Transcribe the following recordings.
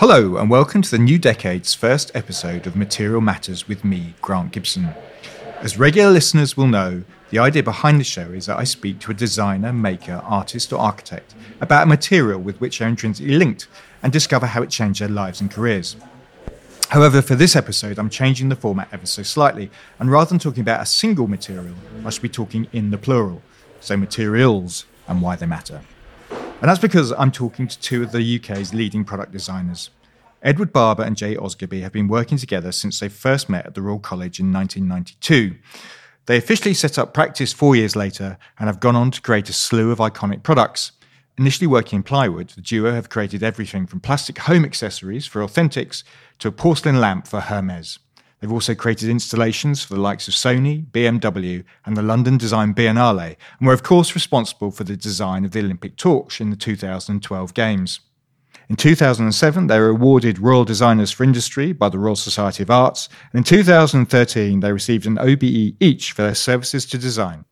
Hello, and welcome to the new decade's first episode of Material Matters with me, Grant Gibson. As regular listeners will know, the idea behind the show is that I speak to a designer, maker, artist, or architect about a material with which they're intrinsically linked and discover how it changed their lives and careers. However, for this episode, I'm changing the format ever so slightly, and rather than talking about a single material, I should be talking in the plural, so materials and why they matter. And that's because I'm talking to two of the UK's leading product designers. Edward Barber and Jay Osgerby have been working together since they first met at the Royal College in 1992. They officially set up practice four years later and have gone on to create a slew of iconic products. Initially working in plywood, the duo have created everything from plastic home accessories for Authentics to a porcelain lamp for Hermes. They've also created installations for the likes of Sony, BMW, and the London Design Biennale, and were, of course, responsible for the design of the Olympic torch in the 2012 Games. In 2007, they were awarded Royal Designers for Industry by the Royal Society of Arts, and in 2013, they received an OBE each for their services to design.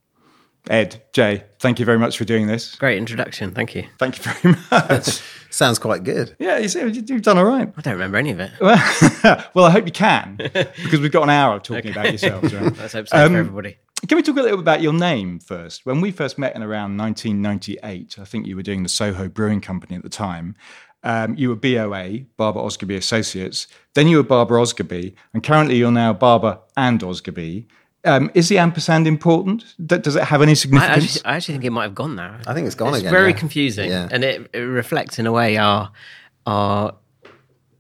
Ed, Jay, thank you very much for doing this. Great introduction. Thank you. Thank you very much. Sounds quite good. yeah, you see, you've done all right. I don't remember any of it. well, I hope you can, because we've got an hour of talking about yourselves. Right? Let's hope so Um, for everybody. Can we talk a little bit about your name first? When we first met in around 1998, I think you were doing the Soho Brewing Company at the time. Um, you were BOA, Barber Osgerby Associates. Then you were Barber Osgerby, and currently you're now Barber and Osgerby. Um, is the ampersand important? Does it have any I significance? actually, I actually think it might have gone now. I think it's gone it's again, very yeah. confusing, Yeah. and it, it reflects in a way our our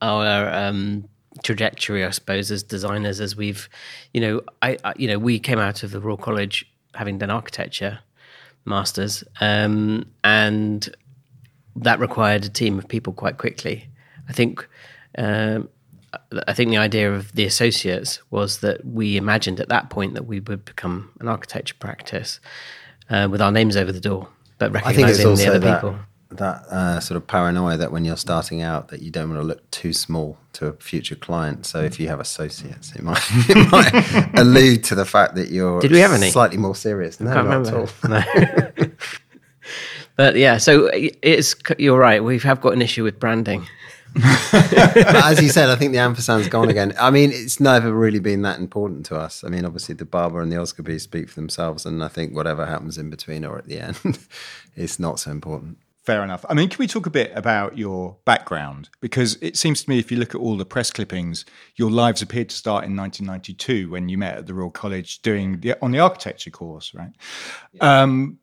our um, trajectory, I suppose, as designers. As we've, you know, I, I you know, we came out of the Royal College having done architecture masters, um, and that required a team of people quite quickly. I think. Um, I think the idea of the associates was that we imagined at that point that we would become an architecture practice uh, with our names over the door, but I think it's recognizing the other that, people. that uh, sort of paranoia that when you're starting out that you don't want to look too small to a future client. So if you have associates, it might, it might allude to the fact that you're Did we have any? slightly more serious. No, remember. at all. No. but yeah, so it's you're right. We have got an issue with branding. But as you said, I think the ampersand's gone again. I mean, it's never really been that important to us. I mean, obviously the Barber and the Osgerby speak for themselves, and I think whatever happens in between or at the end, it's not so important. Fair enough. I mean, can we talk a bit about your background? Because it seems to me, if you look at all the press clippings, your lives appeared to start in 1992 when you met at the Royal College doing the, on the architecture course, right? Um,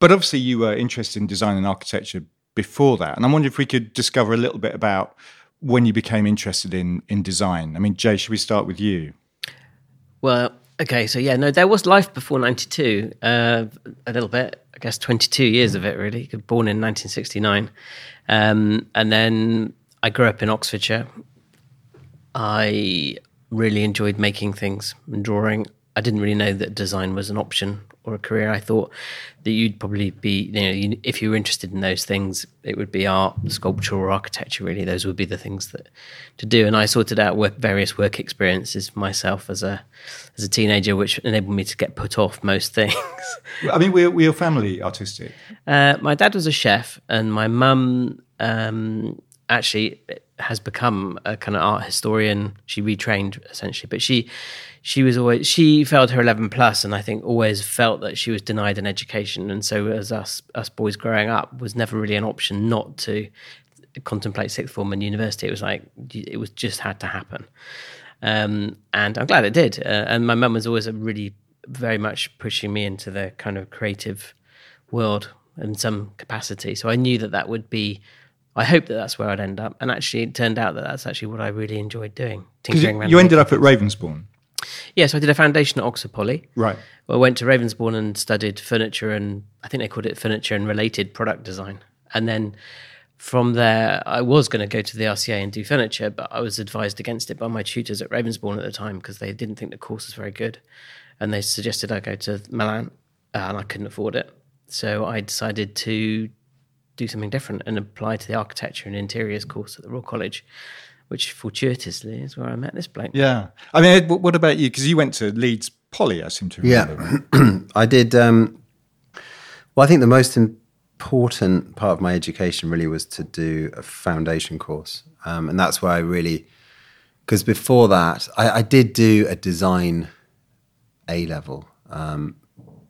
but obviously, you were interested in design and architecture before that, and I wonder if we could discover a little bit about when you became interested in in design. I mean, Jay, should we start with you? Well, okay, so yeah, no, there was life before '92. Uh, a little bit, I guess, 22 years of it really. Born in 1969, um, and then I grew up in Oxfordshire. I really enjoyed making things and drawing. I didn't really know that design was an option or a career. I thought that you'd probably be, you know, you, if you were interested in those things, it would be art, sculpture, or architecture. Really, those would be the things that to do. And I sorted out work, various work experiences myself as a as a teenager, which enabled me to get put off most things. I mean, we're, we're your family artistic. Uh, my dad was a chef, and my mum um, actually has become a kind of art historian. She retrained essentially, but she she was always she failed her eleven plus, and I think always felt that she was denied an education. And so, as us us boys growing up, was never really an option not to contemplate sixth form and university. It was like it was just had to happen. Um, and I'm glad it did. Uh, and my mum was always really very much pushing me into the kind of creative world in some capacity. So I knew that that would be. I hope that that's where I'd end up. And actually, it turned out that that's actually what I really enjoyed doing. Tinkering you, around you ended up at Ravensbourne, Yeah, so I did a foundation at Oxford Poly. right? I went to Ravensbourne and studied furniture and I think they called it furniture and related product design. And then from there, I was going to go to the RCA and do furniture, but I was advised against it by my tutors at Ravensbourne at the time because they didn't think the course was very good. And they suggested I go to Milan uh, and I couldn't afford it. So I decided to do something different and apply to the architecture and interiors course at the Royal College, which fortuitously is where I met this bloke. Yeah. I mean, Ed, what what about you? Because you went to Leeds Poly, I seem to remember. Yeah, I did. Um, well, I think the most important part of my education really was to do a foundation course, um, and that's where I really because before that I, I, did do a design A level, um,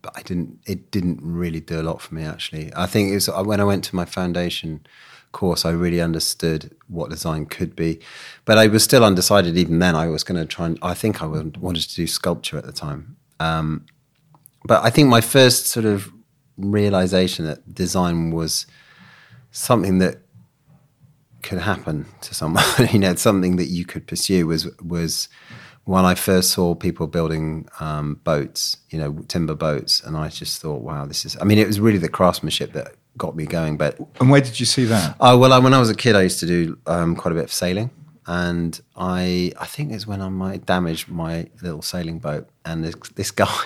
but I didn't. It didn't really do a lot for me actually. I think it was uh, when I went to my foundation course, I really understood what design could be, but I was still undecided even then. I was going to try and I think I wanted to do sculpture at the time. Um, but I think my first sort of realization that design was something that could happen to someone, you know, something that you could pursue was was when I first saw people building um, boats, you know, timber boats, and I just thought, wow, this is. I mean, it was really the craftsmanship that got me going. But and where did you see that? Oh well, I, when I was a kid, I used to do um, quite a bit of sailing, and I I think it's when I might damaged my little sailing boat, and this, this guy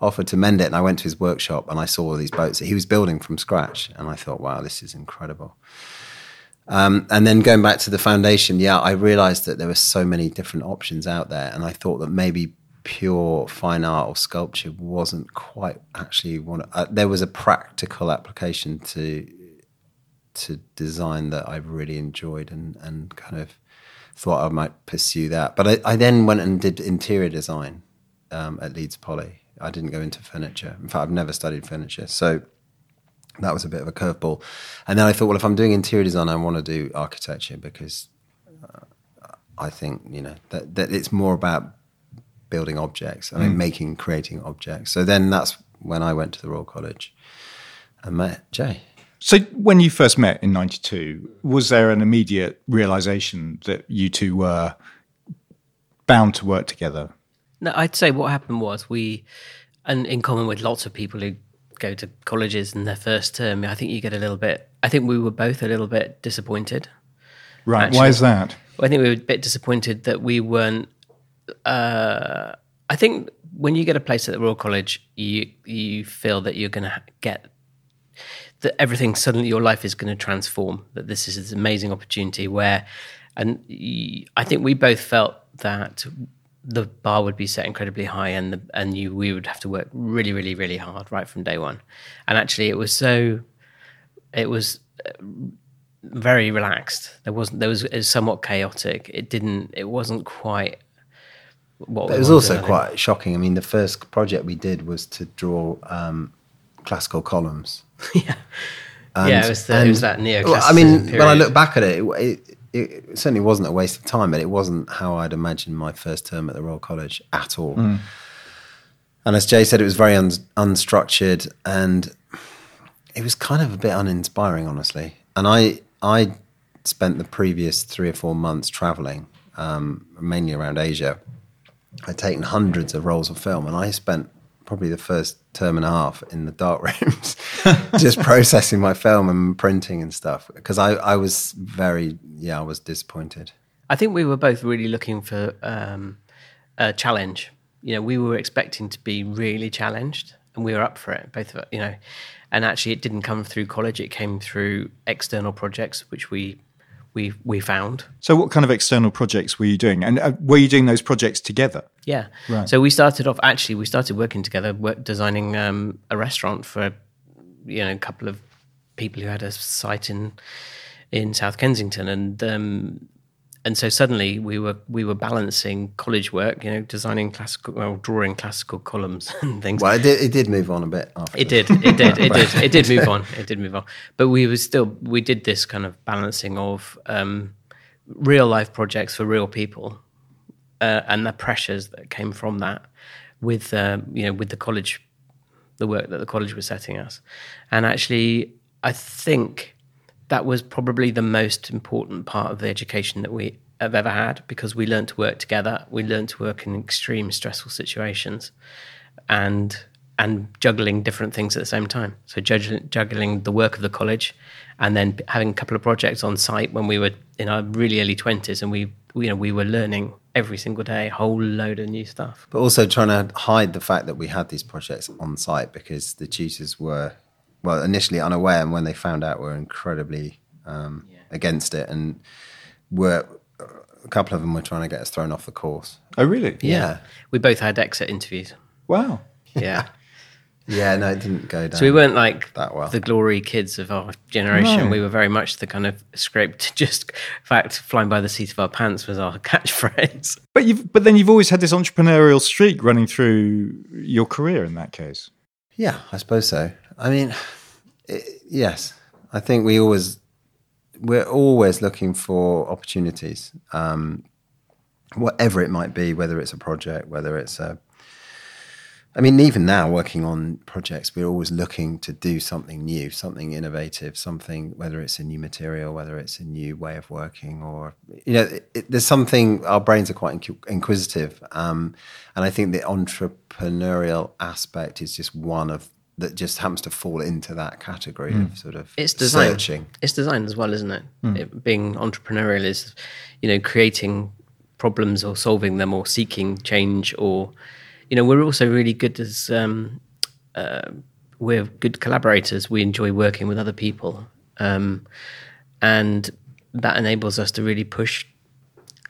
offered to mend it, and I went to his workshop and I saw all these boats that he was building from scratch, and I thought, wow, this is incredible. Um, and then going back to the foundation, yeah, I realized that there were so many different options out there, and I thought that maybe pure fine art or sculpture wasn't quite actually one. Uh, there was a practical application to to design that I really enjoyed and and kind of thought I might pursue that. But I, I then went and did interior design um, at Leeds Poly. I didn't go into furniture. In fact, I've never studied furniture, so that was a bit of a curveball. And then I thought, well, if I'm doing interior design, I want to do architecture because uh, I think you know that, that it's more about building objects. I mean, mm. making, creating objects. So then that's when I went to the Royal College and met Jay. So when you first met in '92, was there an immediate realization that you two were bound to work together? No, I'd say what happened was we, and in common with lots of people who go to colleges in their first term, I think you get a little bit. I think we were both a little bit disappointed. Right. Actually. Why is that? I think we were a bit disappointed that we weren't. Uh, I think when you get a place at the Royal College, you you feel that you're going to get that everything suddenly your life is going to transform. That this is this amazing opportunity where, and I think we both felt that the bar would be set incredibly high and the, and you we would have to work really really really hard right from day one. And actually it was so it was uh, very relaxed. There wasn't there was, it was somewhat chaotic. It didn't it wasn't quite what it was also quite shocking. I mean the first project we did was to draw um, classical columns. Yeah. And, yeah it was, the, and, it was that neoclassicism well, i mean period. when i look back at it, it, it it certainly wasn't a waste of time, but it wasn't how I'd imagined my first term at the Royal College at all. Mm. And as Jay said, it was very un- unstructured and it was kind of a bit uninspiring, honestly. And I, I spent the previous three or four months traveling, um, mainly around Asia. I'd taken hundreds of rolls of film, and I spent probably the first term and a half in the dark rooms, just processing my film and printing and stuff. Because I, I was very, yeah, I was disappointed. I think we were both really looking for um, a challenge. You know, we were expecting to be really challenged, and we were up for it. Both of us, you know, and actually, it didn't come through college; it came through external projects, which we we we found. So, what kind of external projects were you doing, and uh, were you doing those projects together? Yeah. Right. So we started off. Actually, we started working together, work, designing um, a restaurant for you know a couple of people who had a site in in South Kensington, and um, and so suddenly we were we were balancing college work, you know, designing classical, well, drawing classical columns and things. Well, it did, it did move on a bit. After. It did, it did, it did, it did move on. It did move on, but we were still we did this kind of balancing of um, real life projects for real people, uh, and the pressures that came from that, with uh, you know with the college, the work that the college was setting us, and actually, I think that was probably the most important part of the education that we have ever had because we learned to work together. We learned to work in extreme stressful situations, and and juggling different things at the same time. So juggling, the work of the college, and then having a couple of projects on site when we were in our really early twenties, and we you know we were learning every single day a whole load of new stuff. But also trying to hide the fact that we had these projects on site because the tutors were well, initially unaware, and when they found out, were incredibly um, yeah. against it, and were a couple of them were trying to get us thrown off the course. Oh, really? Yeah. yeah. We both had exit interviews. Wow. Yeah. Yeah, no, it didn't go down. So we weren't like That well. the glory kids of our generation. No. We were very much the kind of scraped, just in fact, flying by the seat of our pants was our catchphrase. But you've but then you've always had this entrepreneurial streak running through your career in that case. Yeah, I suppose so. I mean, it, yes, I think we always we're always looking for opportunities, um, whatever it might be, whether it's a project, whether it's a. I mean, even now, working on projects, we're always looking to do something new, something innovative, something whether it's a new material, whether it's a new way of working, or you know, it, it, there's something. Our brains are quite inqu- inquisitive, um, and I think the entrepreneurial aspect is just one of that just happens to fall into that category of sort of It's design. searching. It's design as well, isn't it? it? Being entrepreneurial is, you know, creating problems or solving them or seeking change or, you know, we're also really good as um, uh, we're good collaborators. We enjoy working with other people, um, and that enables us to really push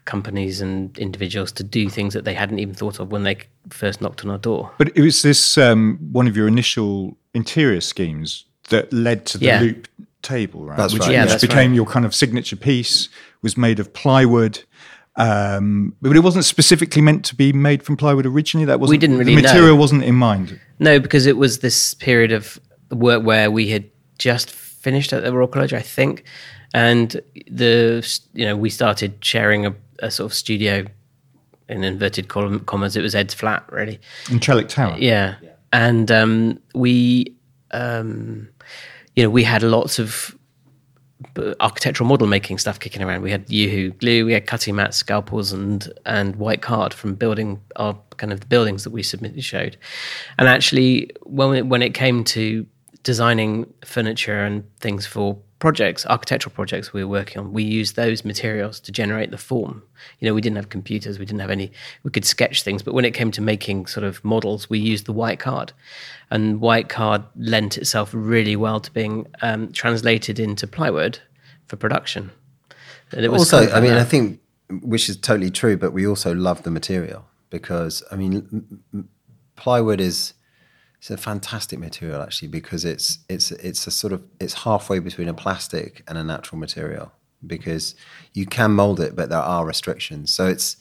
companies and individuals to do things that they hadn't even thought of when they first knocked on our door. But it was this um, one of your initial interior schemes that led to the Yeah. loop table, right? That's which, right, Yeah, which that's became right. your kind of signature piece. Was made of plywood. Um, but it wasn't specifically meant to be made from plywood originally. That wasn't. didn't really The know. material wasn't in mind. No, because it was this period of work where we had just finished at the Royal College, I think, and the you know we started sharing a, a sort of studio in inverted commas. It was Ed's flat, really. In Trellick Tower. Yeah, and um, we, um, you know, we had lots of architectural model making stuff kicking around. We had UHU glue, we had cutting mats, scalpels, and and white card from building our kind of the buildings that we submitted showed. And actually, when it, when it came to designing furniture and things for projects, architectural projects we were working on, we used those materials to generate the form. You know, we didn't have computers, we didn't have any, we could sketch things, but when it came to making sort of models, we used the white card. And white card lent itself really well to being um, translated into plywood for production. And it was also, I mean, like I think which is totally true, but we also love the material because I mean, plywood is it's a fantastic material actually because it's it's it's a sort of it's halfway between a plastic and a natural material because you can mold it, but there are restrictions. So it's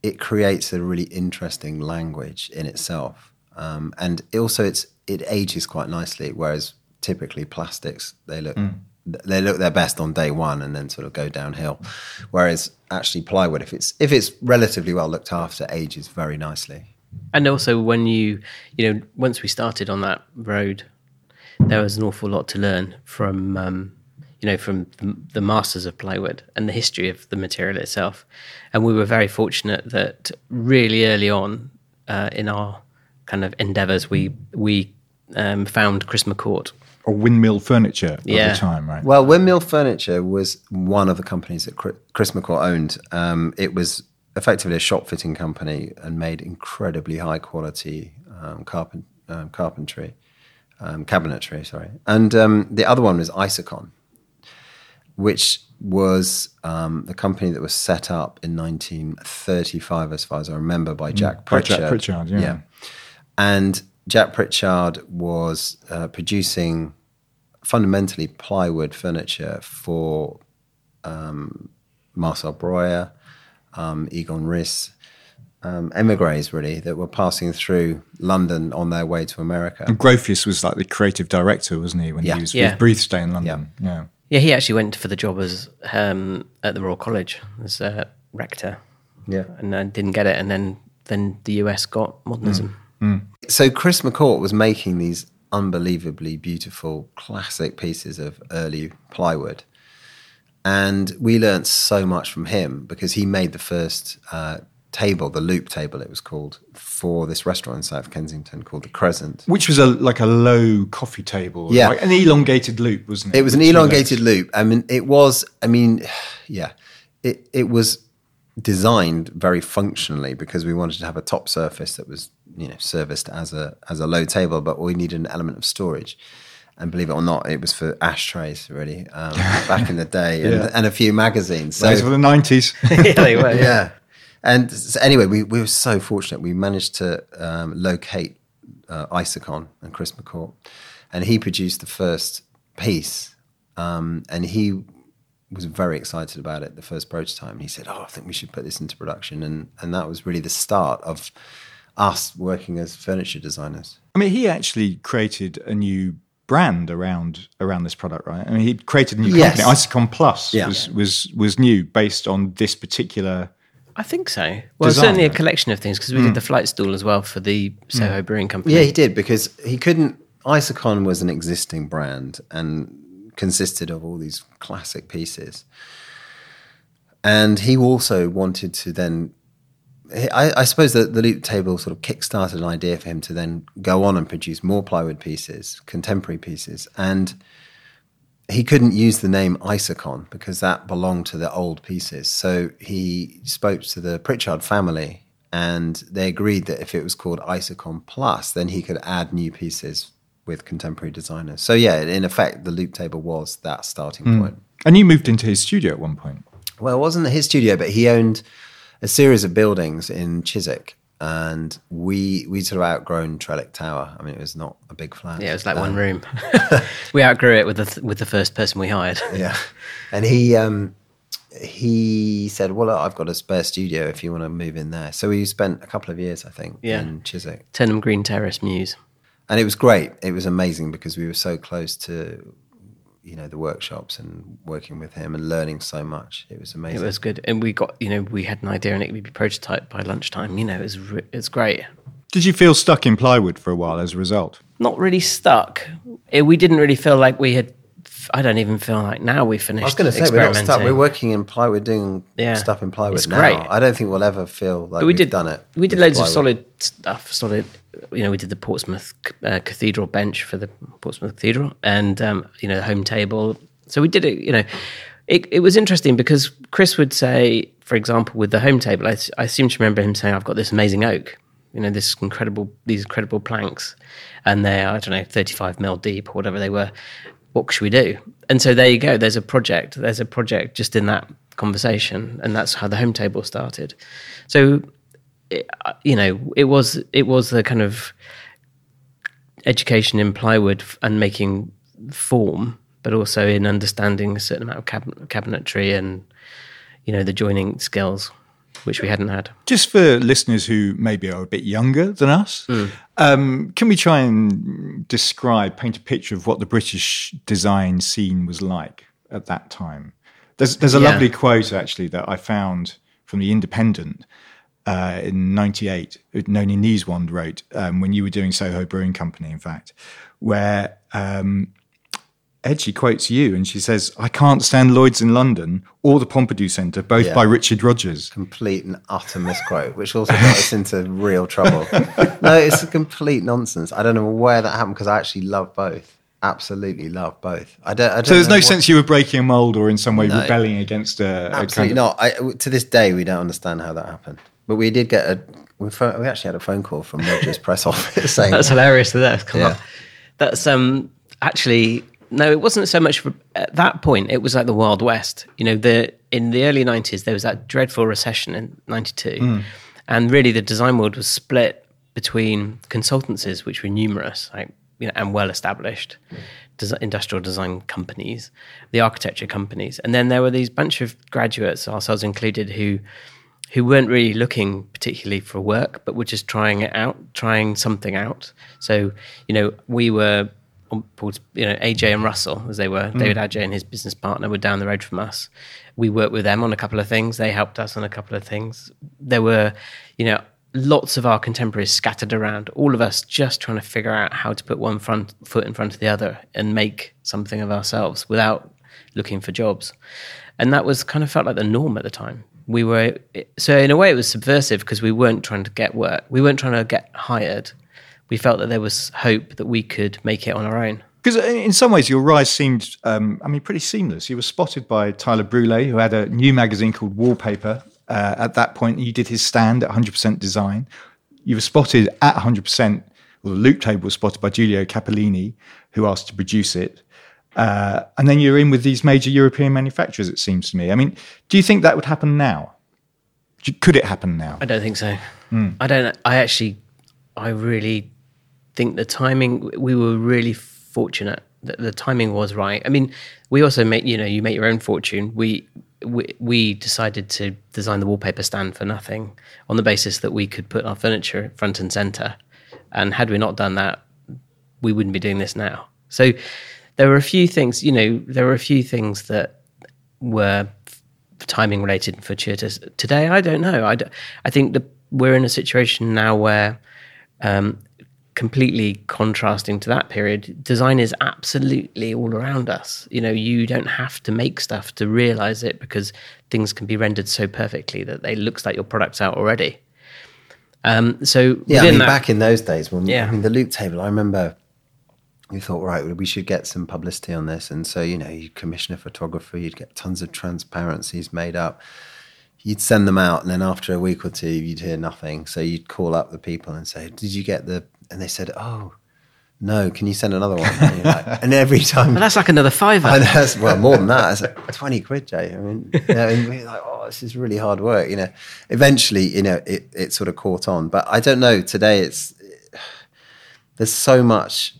it creates a really interesting language in itself, um, and it also it's it ages quite nicely. Whereas typically plastics they look they look their best on day one and then sort of go downhill. Whereas actually plywood, if it's if it's relatively well looked after, ages very nicely. And also, when you, you know, once we started on that road, there was an awful lot to learn from, um, you know, from the, the masters of plywood and the history of the material itself. And we were very fortunate that really early on uh, in our kind of endeavors, we we um, found Chris McCourt. Or windmill furniture at Yeah. the time, right? Well, Windmill Furniture was one of the companies that Chris McCourt owned. Um, it was effectively a shop fitting company and made incredibly high quality um, carpent, um, carpentry, um, cabinetry, sorry. And um, the other one was Isokon, which was um, the company that was set up in 1935, as far as I remember, by Jack Mm, by Pritchard. Jack Pritchard, yeah. And Jack Pritchard was uh, producing fundamentally plywood furniture for um, Marcel Breuer, um, Egon Riss, um, emigres really that were passing through London on their way to America. And Gropius was like the creative director, wasn't he, when Yeah. he was Yeah. with Breathstay in London? Yeah. Yeah, he actually went for the job as um, at the Royal College as a rector, Yeah. and then didn't get it. And then then the US got modernism. So Chris McCourt was making these unbelievably beautiful classic pieces of early plywood. And we learnt so much from him because he made the first uh, table, the loop table it was called, for this restaurant in South Kensington called the Crescent. Which was a like a low coffee table. Yeah. Like an elongated loop, wasn't it? It was an elongated loop. I mean, it was. I mean, yeah, it it was designed very functionally because we wanted to have a top surface that was you know serviced as a as a low table, but we needed an element of storage. And believe it or not, it was for ashtrays really um, back in the day, and, Yeah. and a few magazines. So Those were the 90s. yeah, they were. yeah. And so anyway, we, we were so fortunate. We managed to um, locate uh, Isokon and Chris McCourt, and he produced the first piece, um, and he was very excited about it. The first prototype, and he said, "Oh, I think we should put this into production," and and that was really the start of us working as furniture designers. I mean, he actually created a new brand around around this product, right? I mean, he created a new Yes. company. Isokon Plus Yeah. was was was new based on this particular. I think so. Well, Design, certainly a collection of things because we did mm. the flight stool as well for the mm. Soho Brewing Company. Yeah, he did because he couldn't. Isokon was an existing brand and consisted of all these classic pieces, and he also wanted to then. I, I suppose that the loop table sort of kick-started an idea for him to then go on and produce more plywood pieces, contemporary pieces, and he couldn't use the name Isokon because that belonged to the old pieces. So he spoke to the Pritchard family and they agreed that if it was called Isokon Plus, then he could add new pieces with contemporary designers. So yeah, in effect, the loop table was that starting hmm. point. And you moved into his studio at one point. Well, it wasn't his studio, but he owned a series of buildings in Chiswick. And we we sort of outgrown Trellick Tower. I mean, it was not a big flat. Yeah, it was like one Um, room. we outgrew it with the th- with the first person we hired. yeah. And he um, he said, "Well, I've got a spare studio if you want to move in there." So we spent a couple of years, I think, Yeah. in Chiswick, Turnham Green Terrace Mews. and it was great. It was amazing because we were so close to, you know, the workshops and working with him and learning so much. It was amazing. It was good, and we got you know we had an idea and it would be prototyped by lunchtime. You know, it was re- it's great. Did you feel stuck in plywood for a while as a result? Not really stuck. It, we didn't really feel like we had. I don't even feel like now we finished. I was going to say we're not stuck. We're working in plywood, doing Yeah. stuff in plywood It's now. great. I don't think we'll ever feel like But we we've did done it. We did loads of solid stuff. Solid, you know, we did the Portsmouth uh, Cathedral bench for the Portsmouth Cathedral, and um, you know, the home table. So we did it. You know, it, it was interesting because Chris would say, for example, with the home table, I, I seem to remember him saying, "I've got this amazing oak." You know, this incredible, these incredible planks, and they're I don't know, thirty-five mil deep or whatever they were. What should we do? And so there you go. There's a project. There's a project just in that conversation, and that's how the home table started. So it, uh, you know, it was it was the kind of education in plywood and making form, but also in understanding a certain amount of cab- cabinetry and you know the joining skills, which we hadn't had. Just for listeners who maybe are a bit younger than us, um, can we try and describe, paint a picture of what the British design scene was like at that time? There's, there's a Yeah. lovely quote actually that I found from the Independent uh, in '98. Nonie Niesewand wrote um, when you were doing Soho Brewing Company, in fact, where um, Ed, she quotes you and she says, I can't stand Lloyd's in London or the Pompidou Centre, both Yeah. by Richard Rogers. complete and utter misquote, which also got us into real trouble. no, it's a complete nonsense. I don't know where that happened because I actually love both. Absolutely love both. I don't. I don't So there's know no what- sense you were breaking a mold or in some way No. rebelling against a, a kind Absolutely of. not. I, to this day, we don't understand how that happened. But we did get a. We, pho- we actually had a phone call from Rogers press office saying That's hilarious that that's come Yeah. up. That's um actually no, it wasn't so much for, at that point. It was like the Wild West. You know, the in the early nineties there was that dreadful recession in ninety two, hmm. and really the design world was split between consultancies, which were numerous, like you know, and well established. Des- industrial design companies, the architecture companies, and then there were these bunch of graduates, ourselves included, who who weren't really looking particularly for work, but were just trying it out, trying something out. So, you know, we were, Um, board, you know, AJ and Russell, as they were, David mm. AJ and his business partner were down the road from us. We worked with them on a couple of things. They helped us on a couple of things. There were, you know, lots of our contemporaries scattered around, all of us just trying to figure out how to put one front foot in front of the other and make something of ourselves without looking for jobs. And that was kind of felt like the norm at the time. We were, so in a way, it was subversive because we weren't trying to get work. We weren't trying to get hired. We felt that there was hope that we could make it on our own. Because in some ways, your rise seemed, um, I mean, pretty seamless. You were spotted by Tyler Brule, who had a new magazine called Wallpaper. Uh, at that point, you did his stand at 100% design. You were spotted at 100%, well, the loop table was spotted by Giulio Cappellini, who asked to produce it. Uh, and then you're in with these major European manufacturers, it seems to me. I mean, do you think that would happen now? Could it happen now? I don't think so. I don't. I actually, I really think the timing we were really fortunate that the timing was right. I mean, we also make you know you make your own fortune. We we, we decided to design the wallpaper stand for nothing on the basis that we could put our furniture front and center. And had we not done that, we wouldn't be doing this now. So there were a few things, you know, there were a few things that were timing related and fortuitous. Today, I don't know. I, I think that we're in a situation now where um, completely contrasting to that period, design is absolutely all around us. You know, you don't have to make stuff to realize it because things can be rendered so perfectly that it looks like your product's out already. Um, so yeah, I mean, that- back in those days when Yeah. I mean the loop table, I remember we thought, right, we should get some publicity on this, and so you know, you commission a photographer, you'd get tons of transparencies made up. You'd send them out, and then after a week or two, you'd hear nothing. So you'd call up the people and say, "Did you get the?" And they said, "Oh, no. Can you send another one?" And, like- and every time, But that's like another fiver. I know, that's, well, more than that. It's like 20 quid, Jay. I mean, you know, and we're like, oh, this is really hard work. You know, eventually, you know, it, it sort of caught on. But I don't know. Today, it's there's so much,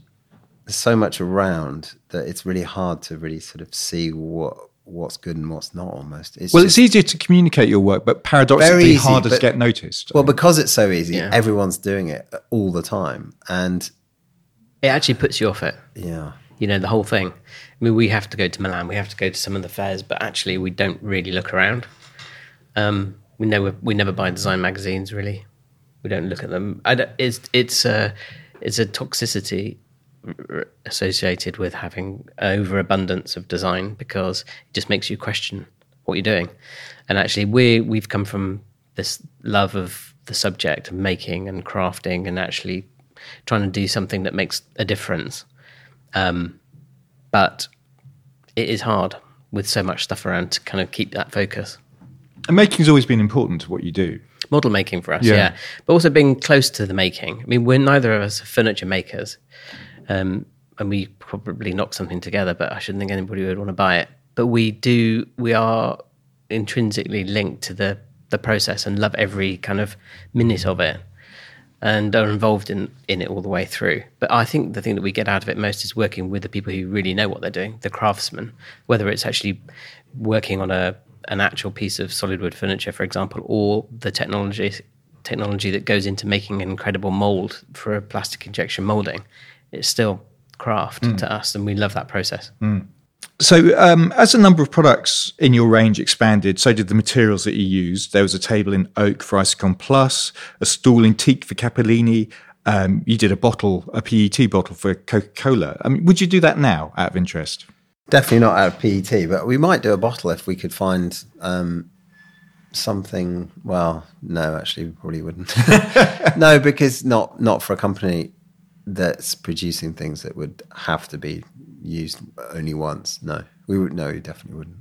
there's so much around that it's really hard to really sort of see what what's good and what's not. Almost. It's Well, just- it's easier to communicate your work, but paradoxically Very easy, harder to get noticed. well because it's so easy. Yeah. Everyone's doing it all the time, and it actually puts you off it. yeah. you know the whole thing i mean we have to go to milan we have to go to some of the fairs but actually we don't really look around um, we know we never buy design magazines really we don't look at them I don't, it's it's a it's a toxicity r- associated with having overabundance of design because it just makes you question what you're doing and actually we we've come from this love of the subject of making and crafting and actually trying to do something that makes a difference um, but it is hard with so much stuff around to kind of keep that focus. and making's always been important to what you do. Model making for us, Yeah. yeah. But also being close to the making. I mean, we're neither of us are furniture makers. Um, and we probably knock something together, but I shouldn't think anybody would want to buy it. But we do, we are intrinsically linked to the, the process and love every kind of minute of it and are involved in, in it all the way through. But I think the thing that we get out of it most is working with the people who really know what they're doing, the craftsmen, whether it's actually working on a an actual piece of solid wood furniture, for example, or the technology technology that goes into making an incredible mold for a plastic injection molding. It's still craft to us, and we love that process. So, um, as the number of products in your range expanded, so did the materials that you used. There was a table in oak for Isokon Plus, a stool in teak for Cappellini. Um, you did a bottle, a PET bottle for Coca Cola. I mean, would you do that now, out of interest? Definitely not out of PET, but we might do a bottle if we could find um, something. Well, no, actually, we probably wouldn't. no, because not not for a company that's producing things that would have to be used only once. No, we would. No, we definitely wouldn't.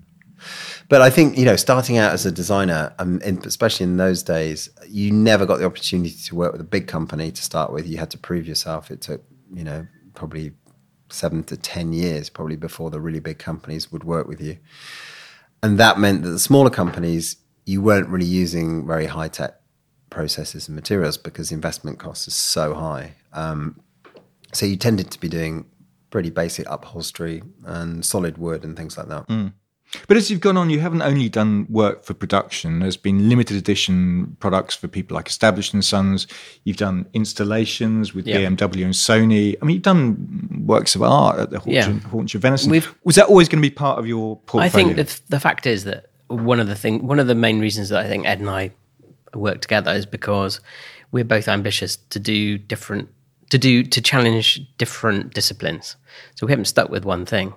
But I think you know, starting out as a designer, um, in, especially in those days, you never got the opportunity to work with a big company to start with. You had to prove yourself. It took you know probably seven to ten years, probably before the really big companies would work with you, and that meant that the smaller companies you weren't really using very high tech processes and materials because investment costs are so high. Um, so you tended to be doing pretty basic upholstery and solid wood and things like that. Mm. But as you've gone on, you haven't only done work for production. There's been limited edition products for people like Established and Sons. You've done installations with Yeah. BMW and Sony. I mean, you've done works of art at the Haunch, Yeah. Of Venison. We've- Was that always going to be part of your portfolio? I think the, the fact is that one of the thing, one of the main reasons that I think Ed and I work together is because we're both ambitious to do different, to do to challenge different disciplines. So we haven't stuck with one thing.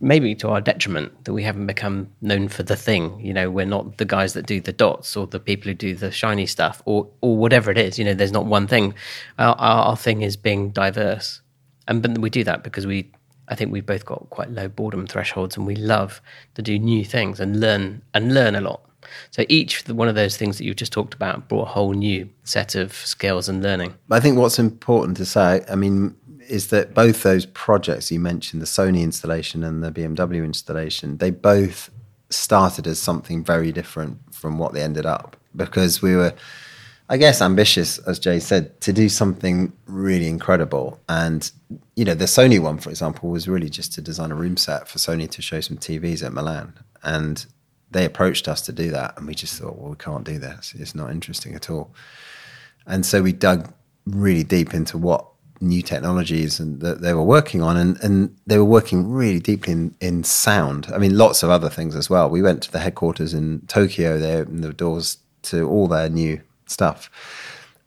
Maybe to our detriment that we haven't become known for the thing. You know, we're not the guys that do the dots or the people who do the shiny stuff or or whatever it is. You know, there's not one thing. Our, our, our thing is being diverse and but we do that because we I think we've both got quite low boredom thresholds and we love to do new things and learn and learn a lot. So each one of those things that you've just talked about brought a whole new set of skills and learning. I think what's important to say, I mean, is that both those projects you mentioned, the Sony installation and the BMW installation, they both started as something very different from what they ended up because we were I guess ambitious, as Jay said, to do something really incredible. And you know, the Sony one, for example, was really just to design a room set for Sony to show some TVs at Milan, and they approached us to do that, and we just thought, well, we can't do this. It's not interesting at all. And so we dug really deep into what new technologies and that they were working on and, and they were working really deeply in, in sound. I mean lots of other things as well. We went to the headquarters in tokyo. They opened the doors to all their new stuff.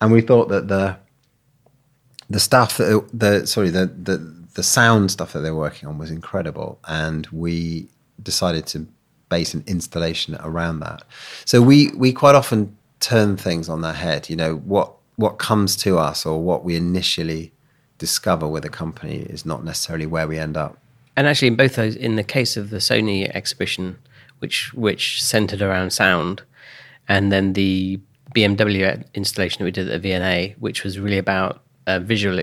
And we thought that the the stuff that the sorry the the the sound stuff that they were working on was incredible. And we decided to base an installation around that so we we quite often turn things on their head you know what what comes to us or what we initially discover with a company is not necessarily where we end up. And actually, in both those, in the case of the Sony exhibition, which which centered around sound, and then the BMW installation that we did at the V&A, which was really about a visual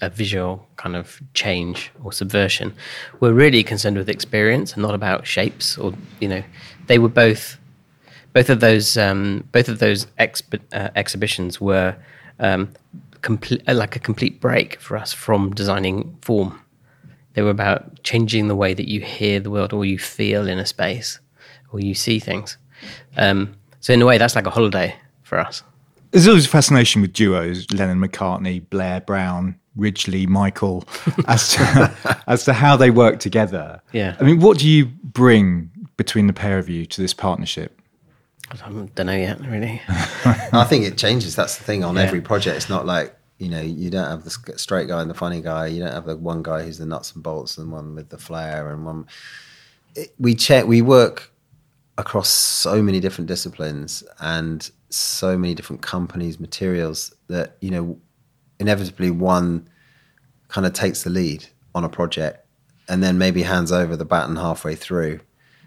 a visual kind of change or subversion, we're really concerned with experience and not about shapes or you know they were both both of those um, both of those exp- uh, exhibitions were um, complete uh, like a complete break for us from designing form. They were about changing the way that you hear the world or you feel in a space or you see things. Um, so in a way, that's like a holiday for us. There's always a fascination with duos: Lennon, McCartney, Blair, Brown, Ridgeley, Michael, as to as to how they work together. Yeah. I mean, what do you bring between the pair of you to this partnership? I don't know yet, really. I think it changes. That's the thing on Yeah. every project. It's not like you know you don't have the straight guy and the funny guy. You don't have the one guy who's the nuts and bolts and one with the flair and one. It, we check. We work across so many different disciplines and so many different companies, materials that you know inevitably one kind of takes the lead on a project and then maybe hands over the baton halfway through.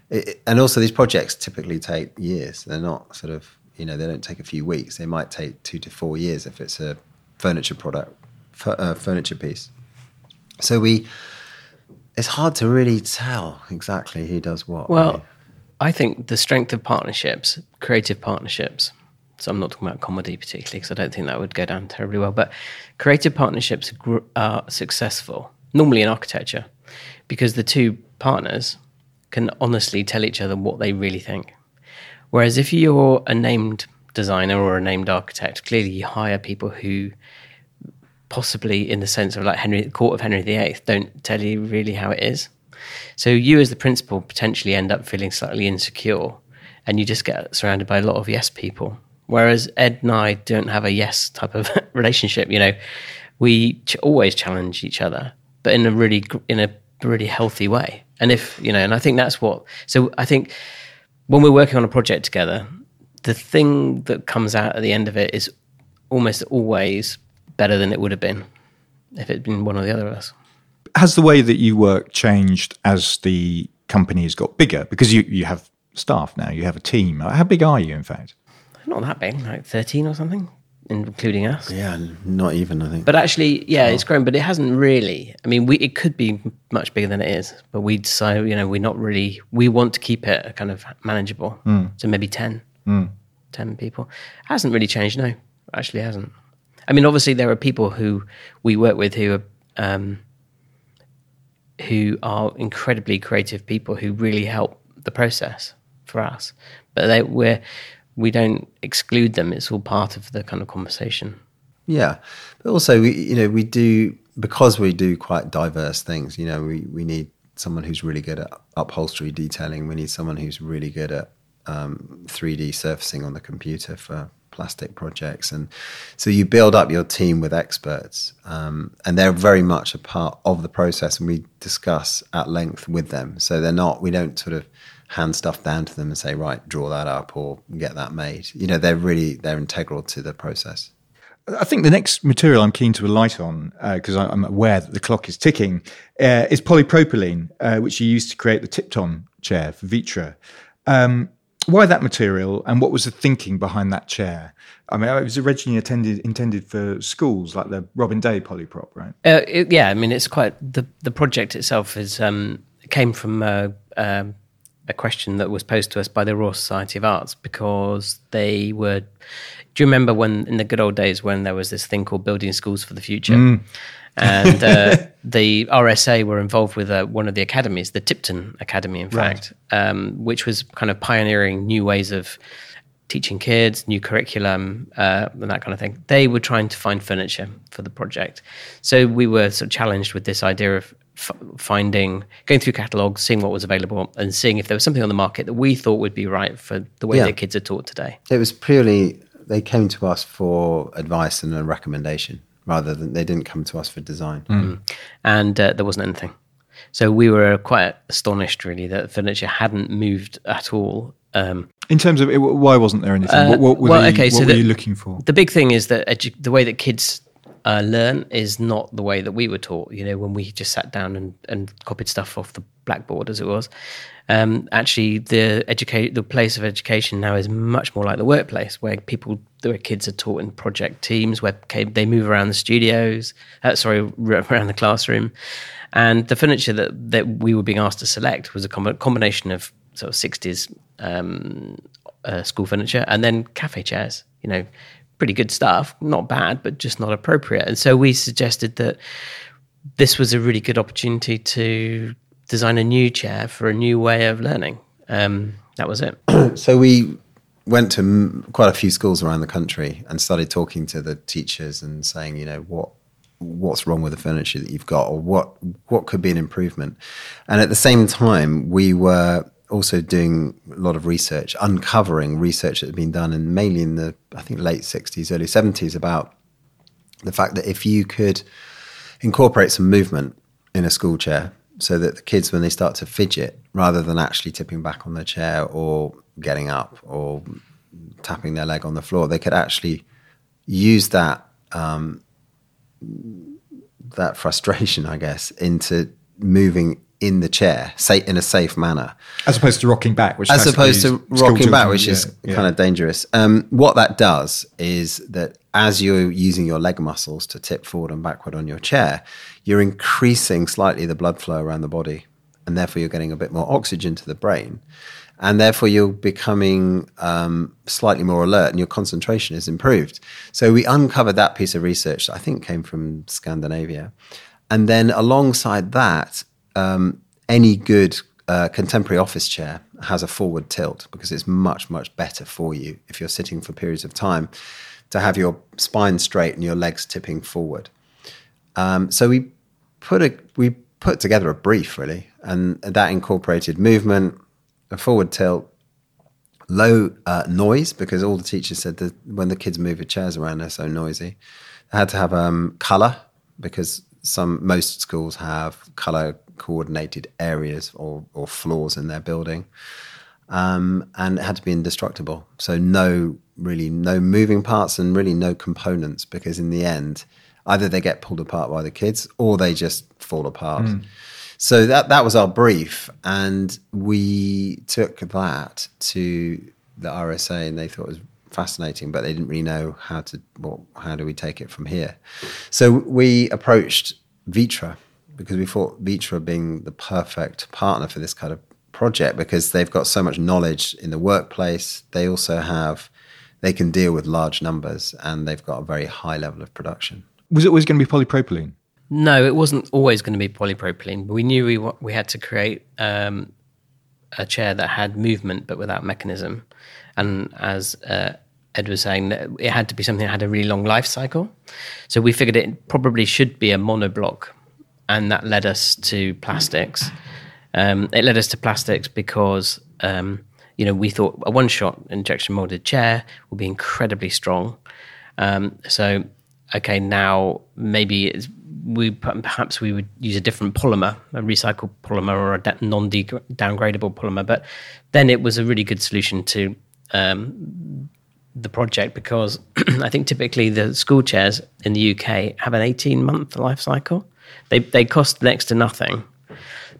It, and also, these projects typically take years. They're not sort of, you know, they don't take a few weeks. They might take two to four years if it's a furniture product, fu- uh, furniture piece. So we, it's hard to really tell exactly who does what. Well, I think the strength of partnerships, creative partnerships. So I'm not talking about comedy particularly because I don't think that would go down terribly well. But creative partnerships are successful normally in architecture because the two partners can honestly tell each other what they really think. Whereas if you're a named designer or a named architect, clearly you hire people who possibly in the sense of like Henry, the court of Henry VIII, don't tell you really how it is. So you as the principal potentially end up feeling slightly insecure and you just get surrounded by a lot of yes people. Whereas Ed and I don't have a yes type of relationship, you know, we ch- always challenge each other, but in a really, in a really healthy way. And if, you know, and I think that's what, so I think when we're working on a project together, the thing that comes out at the end of it is almost always better than it would have been if it'd been one or the other of us. Has the way that you work changed as the company has got bigger? Because you, you have staff now, you have a team. How big are you, in fact? Not that big, like 13 or something, including us. yeah, not even, I think. But actually, yeah, it's grown, but it hasn't really. I mean, we it could be much bigger than it is, but we decide, you know, we're not really, we want to keep it kind of manageable. So maybe 10, 10 people. Hasn't really changed, no, actually hasn't. I mean, obviously, there are people who we work with who are, um, who are incredibly creative people who really help the process for us. But they, we're, we don't exclude them. It's all part of the kind of conversation. Yeah, but also we, you know, we do because we do quite diverse things. You know, we we need someone who's really good at upholstery detailing. We need someone who's really good at um, 3D surfacing on the computer for plastic projects, and so you build up your team with experts, um, and they're very much a part of the process, and we discuss at length with them. So they're not. We don't sort of hand stuff down to them and say, right, draw that up or get that made. You know, they're really they're integral to the process. I think the next material I'm keen to alight on, because I I'm aware that the clock is ticking, uh, is polypropylene, uh, which you used to create the Tipton chair for Vitra. Um, why that material, and what was the thinking behind that chair? I mean, it was originally intended intended for schools, like the Robin Day polyprop, right? Uh, it, yeah, I mean, it's quite the the project itself is um, came from uh, um, a question that was posed to us by the Royal Society of Arts because they were. Do you remember when in the good old days when there was this thing called Building Schools for the Future? and uh, the RSA were involved with uh, one of the academies, the Tipton Academy, in fact, um, which was kind of pioneering new ways of teaching kids, new curriculum, uh, and that kind of thing. They were trying to find furniture for the project, so we were sort of challenged with this idea of f- finding, going through catalogs, seeing what was available, and seeing if there was something on the market that we thought would be right for the way Yeah. that kids are taught today. It was purely they came to us for advice and a recommendation rather than they didn't come to us for design. and uh, there wasn't anything. So we were quite astonished, really, that furniture hadn't moved at all. Um, In terms of it, why wasn't there anything? what what, were, Uh, well, the- okay, what so were the- you looking for? the big thing is that edu- the way that kids uh, learn is not the way that we were taught. You know, when we just sat down and, and copied stuff off the blackboard, as it was. Um, actually, the educate the place of education now is much more like the workplace, where people, where kids are taught in project teams, where they move around the studios, uh, sorry, around the classroom, and the furniture that that we were being asked to select was a com- combination of sort of sixties um, uh, school furniture and then cafe chairs. You know, pretty good stuff, not bad, but just not appropriate. And so we suggested that this was a really good opportunity to design a new chair for a new way of learning. Um, that was it. So we went to quite a few schools around the country and started talking to the teachers and saying, you know, what what's wrong with the furniture that you've got, or what what could be an improvement. And at the same time, we were also doing a lot of research, uncovering research that had been done, and mainly in the I think late sixties, early seventies, about the fact that if you could incorporate some movement in a school chair so that the kids when they start to fidget rather than actually tipping back on their chair or getting up or tapping their leg on the floor they could actually use that um, that frustration i guess into moving in the chair say in a safe manner As opposed to rocking back, which as opposed to rocking back, which yeah, is yeah. kind of dangerous. Um, what that does is that as you're using your leg muscles to tip forward and backward on your chair, you're increasing slightly the blood flow around the body, and therefore you're getting a bit more oxygen to the brain, and therefore you're becoming um, slightly more alert, and your concentration is improved. So we uncovered that piece of research. that I think came from Scandinavia, and then alongside that, um, any good uh, contemporary office chair has a forward tilt because it's much much better for you if you're sitting for periods of time to have your spine straight and your legs tipping forward. Um, so we put a we put together a brief really, and that incorporated movement, a forward tilt, low uh, noise because all the teachers said that when the kids move the chairs around, they're so noisy. They had to have um, color because some most schools have color coordinated areas or, or floors in their building. Um, and it had to be indestructible. So no, really no moving parts and really no components because in the end, either they get pulled apart by the kids or they just fall apart. So that that was our brief, and we took that to the RSA, and they thought it was fascinating, but they didn't really know how to. Well, how do we take it from here? So we approached Vitra because we thought Vitra being the perfect partner for this kind of project because they've got so much knowledge in the workplace. They also have they can deal with large numbers, and they've got a very high level of production. Was it always going to be polypropylene? No, it wasn't always going to be polypropylene, we knew we we had to create um, a chair that had movement but without mechanism. And as uh, Ed was saying, it had to be something that had a really long life cycle. So we figured it probably should be a monoblock, and that led us to plastics. Um, it led us to plastics because um, you know we thought a one-shot injection molded chair would be incredibly strong. Um, so okay, now maybe we perhaps we would use a different polymer, a recycled polymer or a non-downgradable polymer. But then it was a really good solution to um, the project because I think typically the school chairs in the UK have an 18-month life cycle. They they cost next to nothing,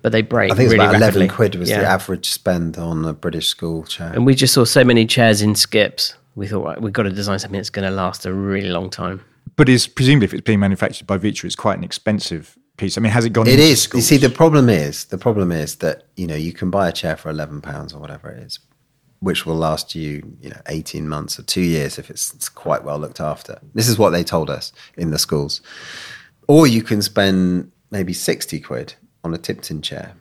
but they break. I think it's really about rapidly. eleven quid was the average spend on a British school chair. And we just saw so many chairs in skips. We thought right, we've got to design something that's going to last a really long time. But is presumably if it's being manufactured by Vitra, it's quite an expensive piece? I mean, has it gone? It into is. You see, the problem is the problem is that you know you can buy a chair for eleven pounds or whatever it is, which will last you you know eighteen months or two years if it's, it's quite well looked after. This is what they told us in the schools. Or you can spend maybe sixty quid on a Tip Ton chair,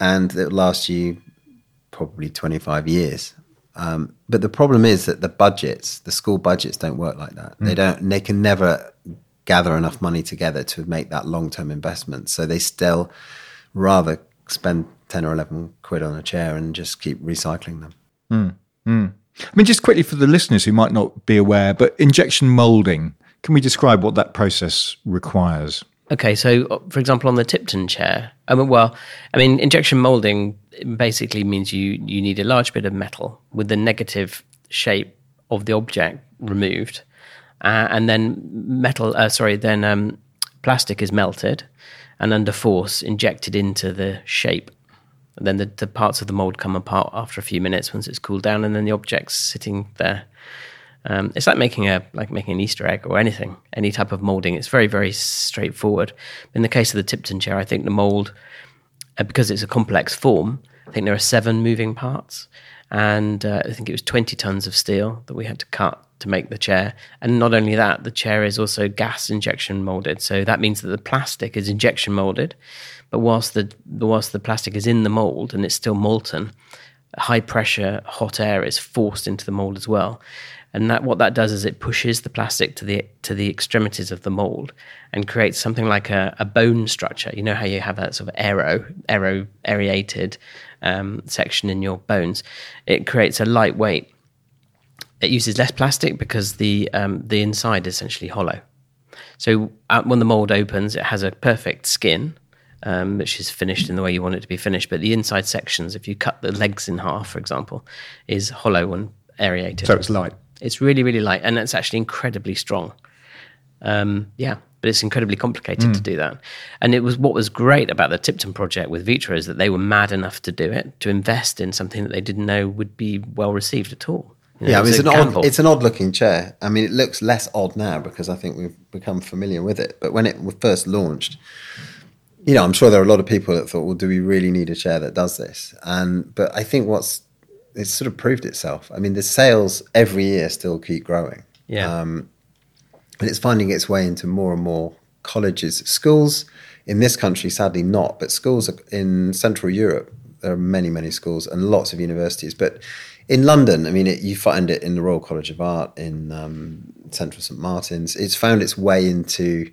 and it'll last you probably twenty five years. Um, but the problem is that the budgets, the school budgets, don't work like that. They hmm. don't. They can never gather enough money together to make that long term investment. So they still rather spend ten or eleven quid on a chair and just keep recycling them. Hmm. Hmm. I mean, just quickly for the listeners who might not be aware, but injection molding. Can we describe what that process requires? Okay, so uh, for example, on the Tip Ton chair, I mean, well, I mean, injection molding basically means you you need a large bit of metal with the negative shape of the object removed, uh, and then metal. Uh, sorry, then um, plastic is melted, and under force injected into the shape. And then the, the parts of the mold come apart after a few minutes once it's cooled down, and then the object's sitting there. Um, it's like making a like making an Easter egg or anything, any type of molding. It's very very straightforward. In the case of the Tip Ton chair, I think the mold, uh, because it's a complex form, I think there are seven moving parts, and uh, I think it was twenty tons of steel that we had to cut to make the chair. And not only that, the chair is also gas injection molded. So that means that the plastic is injection molded, but whilst the whilst the plastic is in the mold and it's still molten, high pressure hot air is forced into the mold as well and that what that does is it pushes the plastic to the to the extremities of the mold and creates something like a, a bone structure you know how you have that sort of aero aero aerated um, section in your bones it creates a lightweight it uses less plastic because the um, the inside is essentially hollow so uh, when the mold opens it has a perfect skin um, which is finished in the way you want it to be finished. But the inside sections, if you cut the legs in half, for example, is hollow and aerated. So it's light. It's really, really light, and it's actually incredibly strong. Um, yeah, but it's incredibly complicated to do that. And it was what was great about the Tip Ton project with Vitra is that they were mad enough to do it, to invest in something that they didn't know would be well received at all. You know, Yeah, I it mean, it's an, odd, it's an odd looking chair. I mean, it looks less odd now because I think we've become familiar with it. But when it was first launched, you know, I'm sure there are a lot of people that thought, well, do we really need a chair that does this? And but I think what's it's sort of proved itself. I mean, the sales every year still keep growing. yeah. Um, and it's finding its way into more and more colleges, schools. In this country, sadly not, but schools in Central Europe, there are many, many schools and lots of universities. But in London, I mean, it, you find it in the Royal College of Art, in um, Central St Martin's. It's found its way into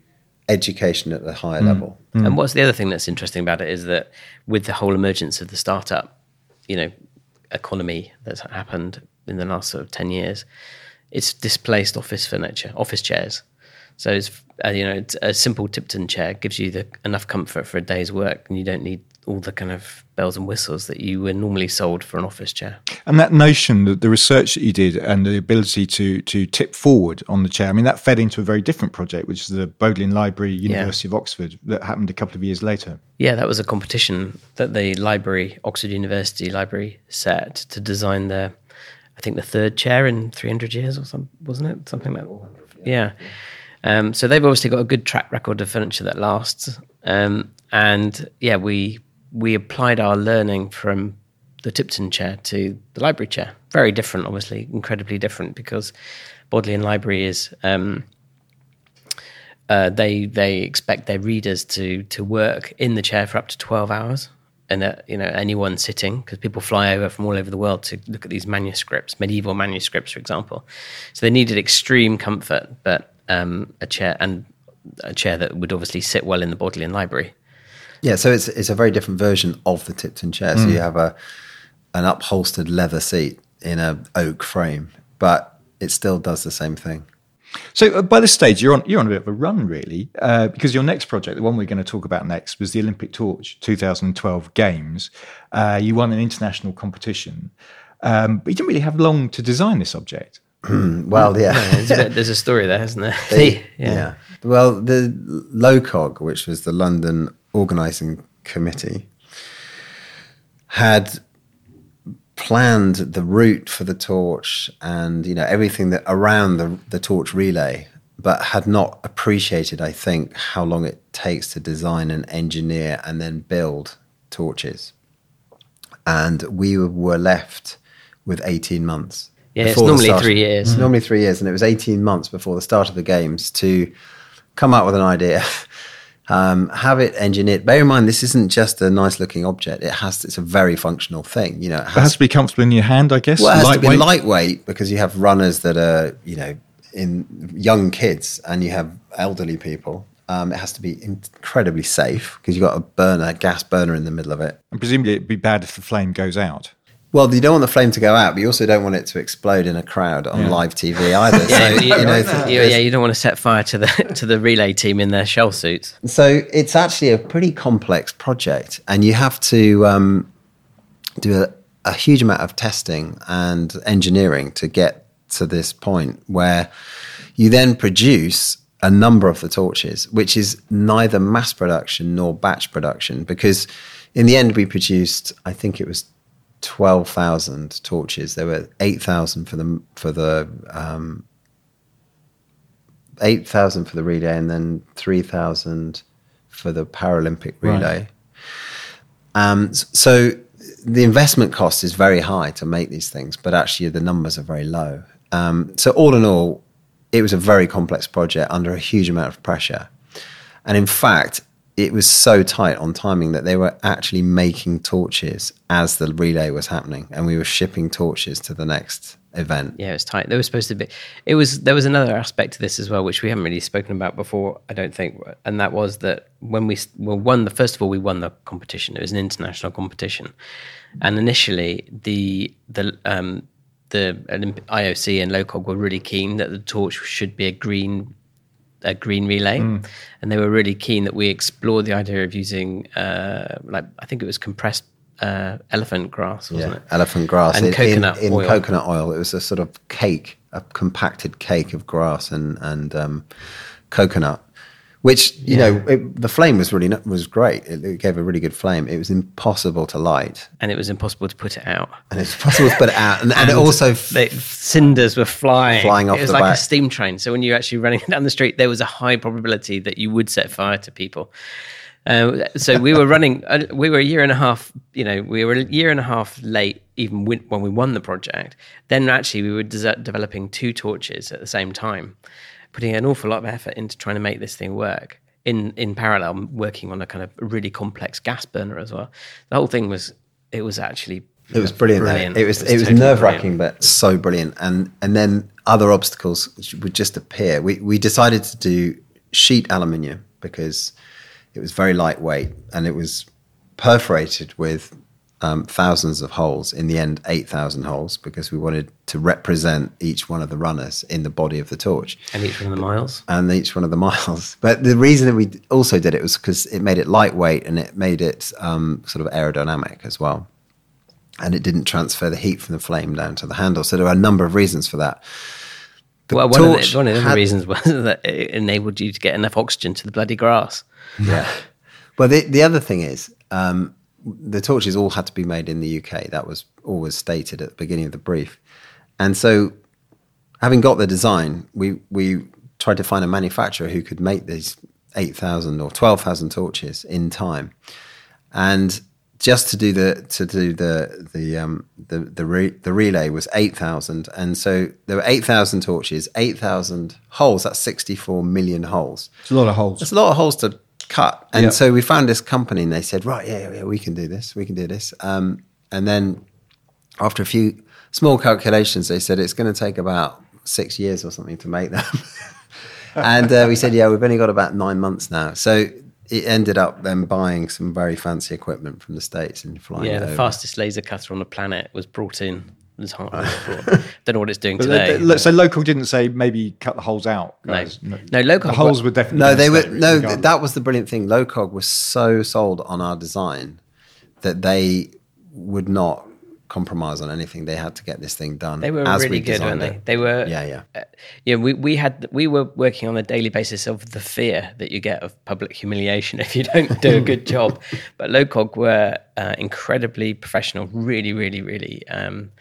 education at a higher level. And what's the other thing that's interesting about it is that with the whole emergence of the startup, you know, economy that's happened in the last sort of 10 years, it's displaced office furniture, office chairs. So it's, uh, you know, it's a simple Tip Ton chair gives you the, enough comfort for a day's work and you don't need all the kind of bells and whistles that you were normally sold for an office chair. And that notion that the research that you did and the ability to to tip forward on the chair, I mean, that fed into a very different project, which is the Bodleian Library, University of Oxford, that happened a couple of years later. Yeah, that was a competition that the library, Oxford University Library, set to design the, I think the third chair in 300 years or something, wasn't it? Something like that. Yeah. Um, so they've obviously got a good track record of furniture that lasts. Um, and yeah, we we applied our learning from the Tip Ton chair to the library chair. Very different, obviously, incredibly different because Bodleian Library is. Um, uh, they they expect their readers to to work in the chair for up to twelve hours, and that you know anyone sitting because people fly over from all over the world to look at these manuscripts, medieval manuscripts, for example. So they needed extreme comfort, but um, a chair and a chair that would obviously sit well in the Bodleian Library. Yeah, so it's it's a very different version of the Tip Ton chair. So you have a an upholstered leather seat in a oak frame, but it still does the same thing. So uh, by this stage, you're on you're on a bit of a run, really, uh, because your next project, the one we're going to talk about next, was the Olympic Torch 2012 Games. Uh, you won an international competition, um, but you didn't really have long to design this object. Well, yeah. There's a, bit, there's a story there, isn't there? They- yeah. yeah. Well, the LOCOG, which was the London Organising Committee, had planned the route for the torch and you know everything that around the the torch relay but had not appreciated, I think, how long it takes to design and engineer and then build torches. And we were left with 18 months. Yeah, it's normally start- three years. It's normally three years, and it was 18 months before the start of the games to come up with an idea, um, have it engineered. Bear in mind, this isn't just a nice looking object. It has, it's a very functional thing. You know, it It has to be comfortable in your hand, I guess. well, it has to be Lightweight. lightweight because you have runners that are, you know, in young kids and you have elderly people. Um, it has to be incredibly safe because you've got a burner, a gas burner in the middle of it. And presumably it'd be bad if the flame goes out. Well, you don't want the flame to go out, but you also don't want it to explode in a crowd on Yeah. live TV either. Yeah, so, you, you know, you- yeah, you don't want to set fire to the to the relay team in their shell suits. So it's actually a pretty complex project, and you have to um, do a, a huge amount of testing and engineering to get to this point where you then produce a number of the torches, which is neither mass production nor batch production, because in the end we produced, I think it was. 12,000 torches. There were 8,000 for the for the um, 8,000 for the relay and then 3,000 for the Paralympic Right. relay. Um, so the investment cost is very high to make these things, but actually the numbers are very low. Um, so all in all, it was a very complex project under a huge amount of pressure. And in fact, it was so tight on timing that they were actually making torches as the relay was happening, and we were shipping torches to the next event. Yeah, it was tight. There was supposed to be. It was. There was another aspect to this as well, which we haven't really spoken about before. I don't think, and that was that when we well won the first of all, we won the competition. It was an international competition, and initially the the um, the IOC and LOCOG were really keen that the torch should be a green a green relay, and they were really keen that we explored the idea of using uh, like I think it was compressed uh, elephant grass, wasn't Yeah, it? elephant grass And in, coconut in, in oil. coconut oil. It was a sort of cake, a compacted cake of grass and and um, coconut, which you know it, the flame was really was great. It, it gave a really good flame. It was impossible to light, and it was impossible to put it out. and it's possible to put it out, and, and, it also the cinders were flying, Flying off It was like a steam train. So when you're actually running down the street, there was a high probability that you would set fire to people. Uh, so we were running. Uh, we were a year and a half. You know, we were a year and a half late, even when we won the project. Then actually, we were des- developing two torches at the same time, putting an awful lot of effort into trying to make this thing work. In in parallel, working on a kind of really complex gas burner as well. The whole thing was. It was actually. It was brilliant. Brilliant. It was It was was, nerve wracking, but so brilliant. And and then other obstacles would just appear. We we decided to do sheet aluminium because it was very lightweight and it was perforated with um, thousands of holes. In the end, eight thousand holes because we wanted to represent each one of the runners in the body of the torch And each one of the miles. and each one of the miles. But the reason that we also did it was because it made it lightweight and it made it um, sort of aerodynamic as well. And it didn't transfer the heat from the flame down to the handle. So there are a number of reasons for that. The well, one of, the, one of the had- reasons was that it enabled you to get enough oxygen to the bloody grass. Yeah. Well, the, the other thing is, um, the torches all had to be made in the UK. That was always stated at the beginning of the brief. And so, having got the design, we, we tried to find a manufacturer who could make these 8,000 or 12,000 torches in time. And just to do the to do the the um the the, re, the relay was 8,000 and so there were 8,000 torches 8,000 holes that's 64 million holes It's a lot of holes. there's a lot of holes to cut. And Yeah. so we found this company and they said, right, yeah, yeah, we can do this. We can do this. Um, and then after a few small calculations, they said it's going to take about six years or something to make them. and uh, we said, yeah, we've only got about nine months now. So it ended up them buying some very fancy equipment from the States and flying Yeah, the over. fastest laser cutter on the planet was brought in. Was hard- was brought- Don't know what it's doing But today. they- they- so LOCOG didn't say maybe cut the holes out. No. guys. No, LOCOG- The holes were definitely. No, they were no. regardless. That was the brilliant thing. Locog was so sold on our design that they would not compromise on anything. They had to get this thing done. They were as really we good, weren't they? it. They were. Yeah, yeah. Uh, yeah, we, we had we were working on a daily basis of the fear that you get of public humiliation if you don't do a good job. But Locog were uh, incredibly professional, really, really, really um,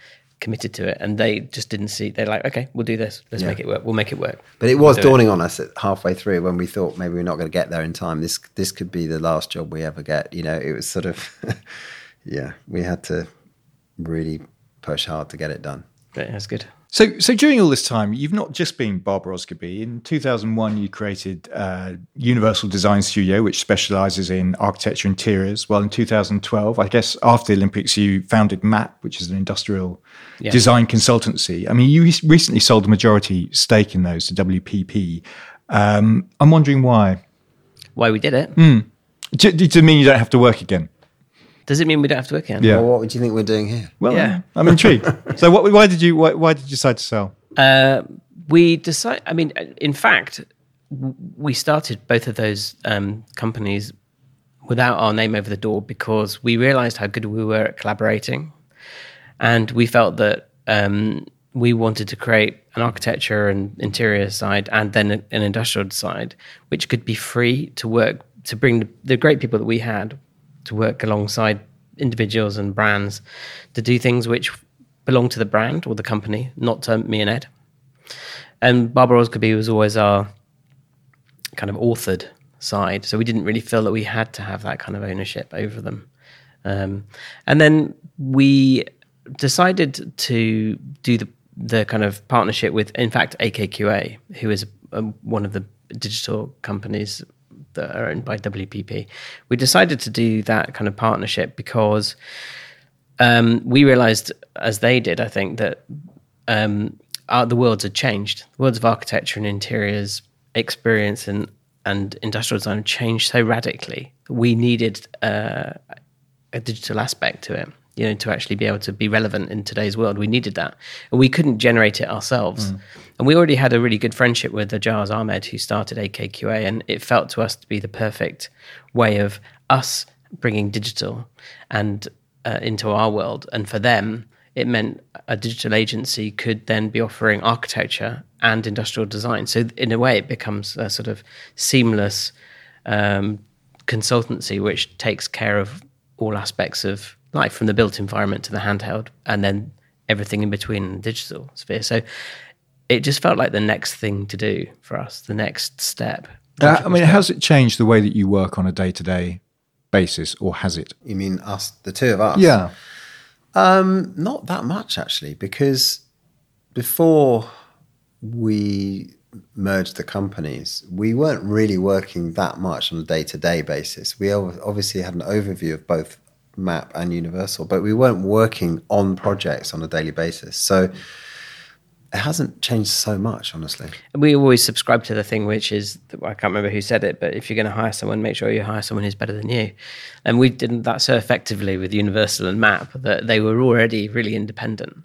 committed to it, and they just didn't see. They're like, okay, we'll do this. Let's Yeah. make it work. We'll make it work. But it was We'll dawning on us at halfway through when we thought maybe we're not going to get there in time. This this could be the last job we ever get. You know, it was sort of, yeah, we had to really push hard to get it done. But that's good. So, so during all this time, you've not just been Barber Osgerby. In 2001, you created uh, Universal Design Studio, which specializes in architecture interiors. Well, in 2012, I guess after the Olympics, you founded MAP, which is an industrial Yeah. design consultancy. I mean, you recently sold a majority stake in those to WPP. Um, I'm wondering why. Why we did it? Hmm. Do, does it mean you don't have to work again? Does it mean we don't have to work again? Yeah. Well, what would you think we're doing here? Well, Yeah. I'm intrigued. so, what, why did you why, why did you decide to sell? Uh, we decide. I mean, in fact, we started both of those um, companies without our name over the door because we realized how good we were at collaborating, and we felt that um, we wanted to create an architecture and interior side, and then an industrial side, which could be free to work to bring the, the great people that we had to work alongside individuals and brands to do things which belong to the brand or the company, not to me and Ed. And Barber Osgerby was always our kind of authored side, so we didn't really feel that we had to have that kind of ownership over them. Um, and then we decided to do the the kind of partnership with, in fact, AKQA, who is um, one of the digital companies that are owned by WPP. We decided to do that kind of partnership because um, we realized, as they did, I think, that um, our, the worlds had changed. The worlds of architecture and interiors experience and, and industrial design changed so radically. We needed uh, a digital aspect to it, you know, to actually be able to be relevant in today's world. We needed that. And we couldn't generate it ourselves. And we already had a really good friendship with Ajaz Ahmed, who started AKQA, and it felt to us to be the perfect way of us bringing digital and uh, into our world. And for them, it meant a digital agency could then be offering architecture and industrial design. So in a way, it becomes a sort of seamless um, consultancy which takes care of all aspects of life, from the built environment to the handheld, and then everything in between in the digital sphere. So it just felt like the next thing to do for us, the next step. Uh, I mean, has it changed the way that you work on a day to day basis, or has it? You mean us, the two of us? Yeah. Um, not that much actually, because before we merged the companies, we weren't really working that much on a day to day basis. We ob- obviously had an overview of both Map and Universal, but we weren't working on projects on a daily basis. So it hasn't changed so much, honestly. we always subscribe to the thing which is I can't remember who said it, but if you're going to hire someone, make sure you hire someone who's better than you. And we did that so effectively with Universal and Map that they were already really independent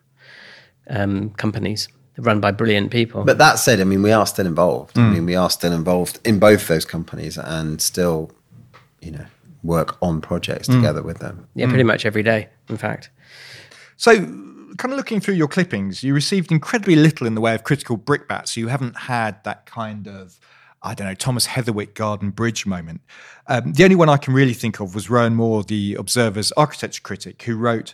um, companies run by brilliant people. But that said, I mean, we are still involved. I mean, we are still involved in both those companies and still, you know, work on projects together with them. yeah, pretty much every day, in fact. So, kind of looking through your clippings, you received incredibly little in the way of critical brickbats. You haven't had that kind of, I don't know, Thomas Heatherwick Garden Bridge moment. Um, the only one I can really think of was Rowan Moore, the Observer's architecture critic, who wrote,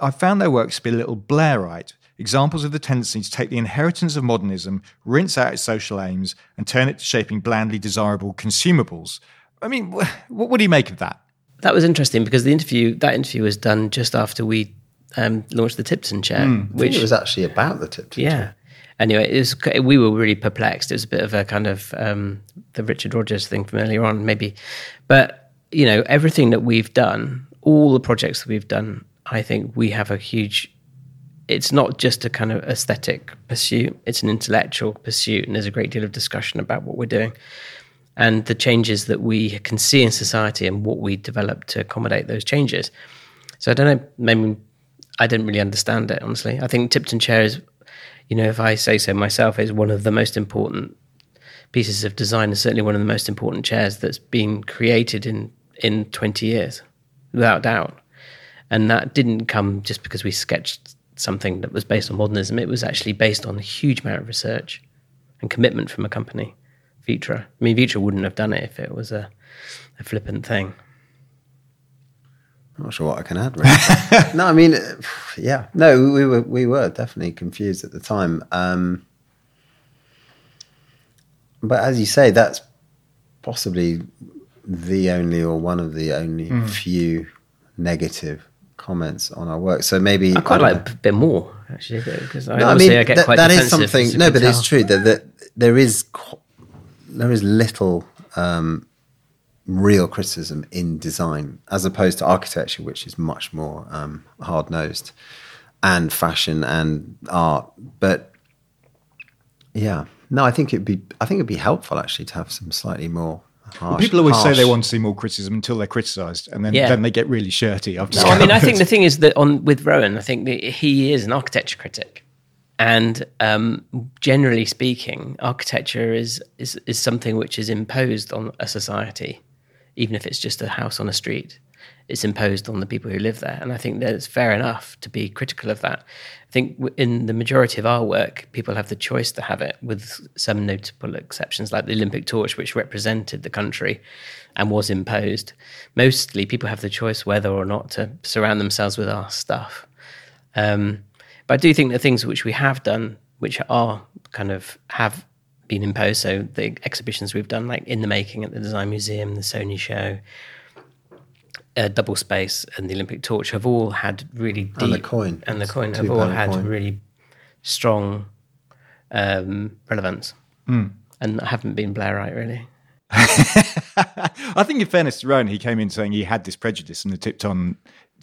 I found their works to be a little Blairite, examples of the tendency to take the inheritance of modernism, rinse out its social aims, and turn it to shaping blandly desirable consumables. I mean, what, what do you make of that? That was interesting because the interview, that interview was done just after we um, launched the Tip Ton chair, I think which it was actually about the tip. to Yeah. Anyway, it was, we were really perplexed. It was a bit of a kind of um, the Richard Rogers thing from earlier on, maybe. But, you know, everything that we've done, all the projects that we've done, I think we have a huge, it's not just a kind of aesthetic pursuit, it's an intellectual pursuit. And there's a great deal of discussion about what we're doing and the changes that we can see in society and what we develop to accommodate those changes. So I don't know, maybe I didn't really understand it, honestly. I think Tip Ton Chair is, you know, if I say so myself, is one of the most important pieces of design and certainly one of the most important chairs that's been created in, in 20 years, without doubt. And that didn't come just because we sketched something that was based on modernism. It was actually based on a huge amount of research and commitment from a company, Vitra. I mean, Vitra wouldn't have done it if it was a, a flippant thing. I'm not sure what I can add. Really. no, I mean, yeah, no, we were we were definitely confused at the time. Um, but as you say, that's possibly the only or one of the only Hmm. few negative comments on our work. So maybe I quite don't like know. a bit more actually because I, No, I mean, I get that- quite that is something. No, but it's true that, that there is there is little um, real criticism in design as opposed to architecture, which is much more um, hard nosed, and fashion and art. But yeah, no, I think it'd be I think it'd be helpful actually to have some slightly more. Harsh, People always say they want to see more criticism until they're criticised, and then, Yeah. then they get really shirty. I've No, I mean, I think the thing is that on with Rowan, I think that he is an architecture critic, and um, generally speaking, architecture is, is is something which is imposed on a society, even if it's just a house on a street. It's imposed on the people who live there, and I think that it's fair enough to be critical of that. I think in the majority of our work, people have the choice to have it, with some notable exceptions, like the Olympic torch, which represented the country and was imposed. Mostly, people have the choice whether or not to surround themselves with our stuff. Um, but I do think the things which we have done, which are kind of have been imposed, so the exhibitions we've done, like in the making at the Design Museum, the Sony show, uh, Double Space, and the Olympic Torch, have all had really deep And the coin. and the coin have all had coin. really strong um, relevance, Hmm. and haven't been Blairite really. I think, in fairness to Rowan, he came in saying he had this prejudice, and the Tip Ton,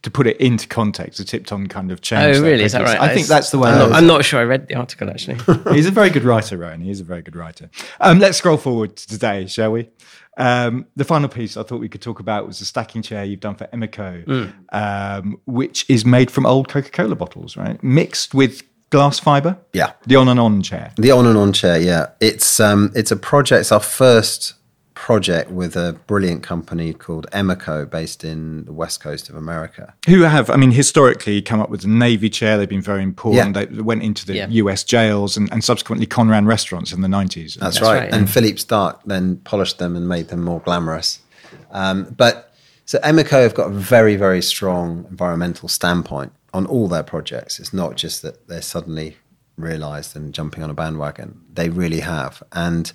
to put it into context, the Tip Ton kind of changed. Oh, really? Is that right? I think that's the way. I'm not. I'm not sure I read the article actually. He's a very good writer, Rowan. He is a very good writer. Um, let's scroll forward to today, shall we? Um, the final piece I thought we could talk about was the stacking chair you've done for Emeco, um, which is made from old Coca Cola bottles, right? Mixed with glass fiber. Yeah. The on and on chair. The on and on chair, yeah. It's um, it's a project. It's our first project with a brilliant company called Emeco, based in the west coast of America. Who have, I mean, historically come up with the Navy chair. They've been very important. Yeah. They went into the Yeah. US jails and, and subsequently Conran restaurants in the 90s. That's, That's right. right, And yeah. Philippe Starck then polished them and made them more glamorous. Um, but so Emeco have got a very, very strong environmental standpoint on all their projects. It's not just that they're suddenly realized and jumping on a bandwagon. They really have. And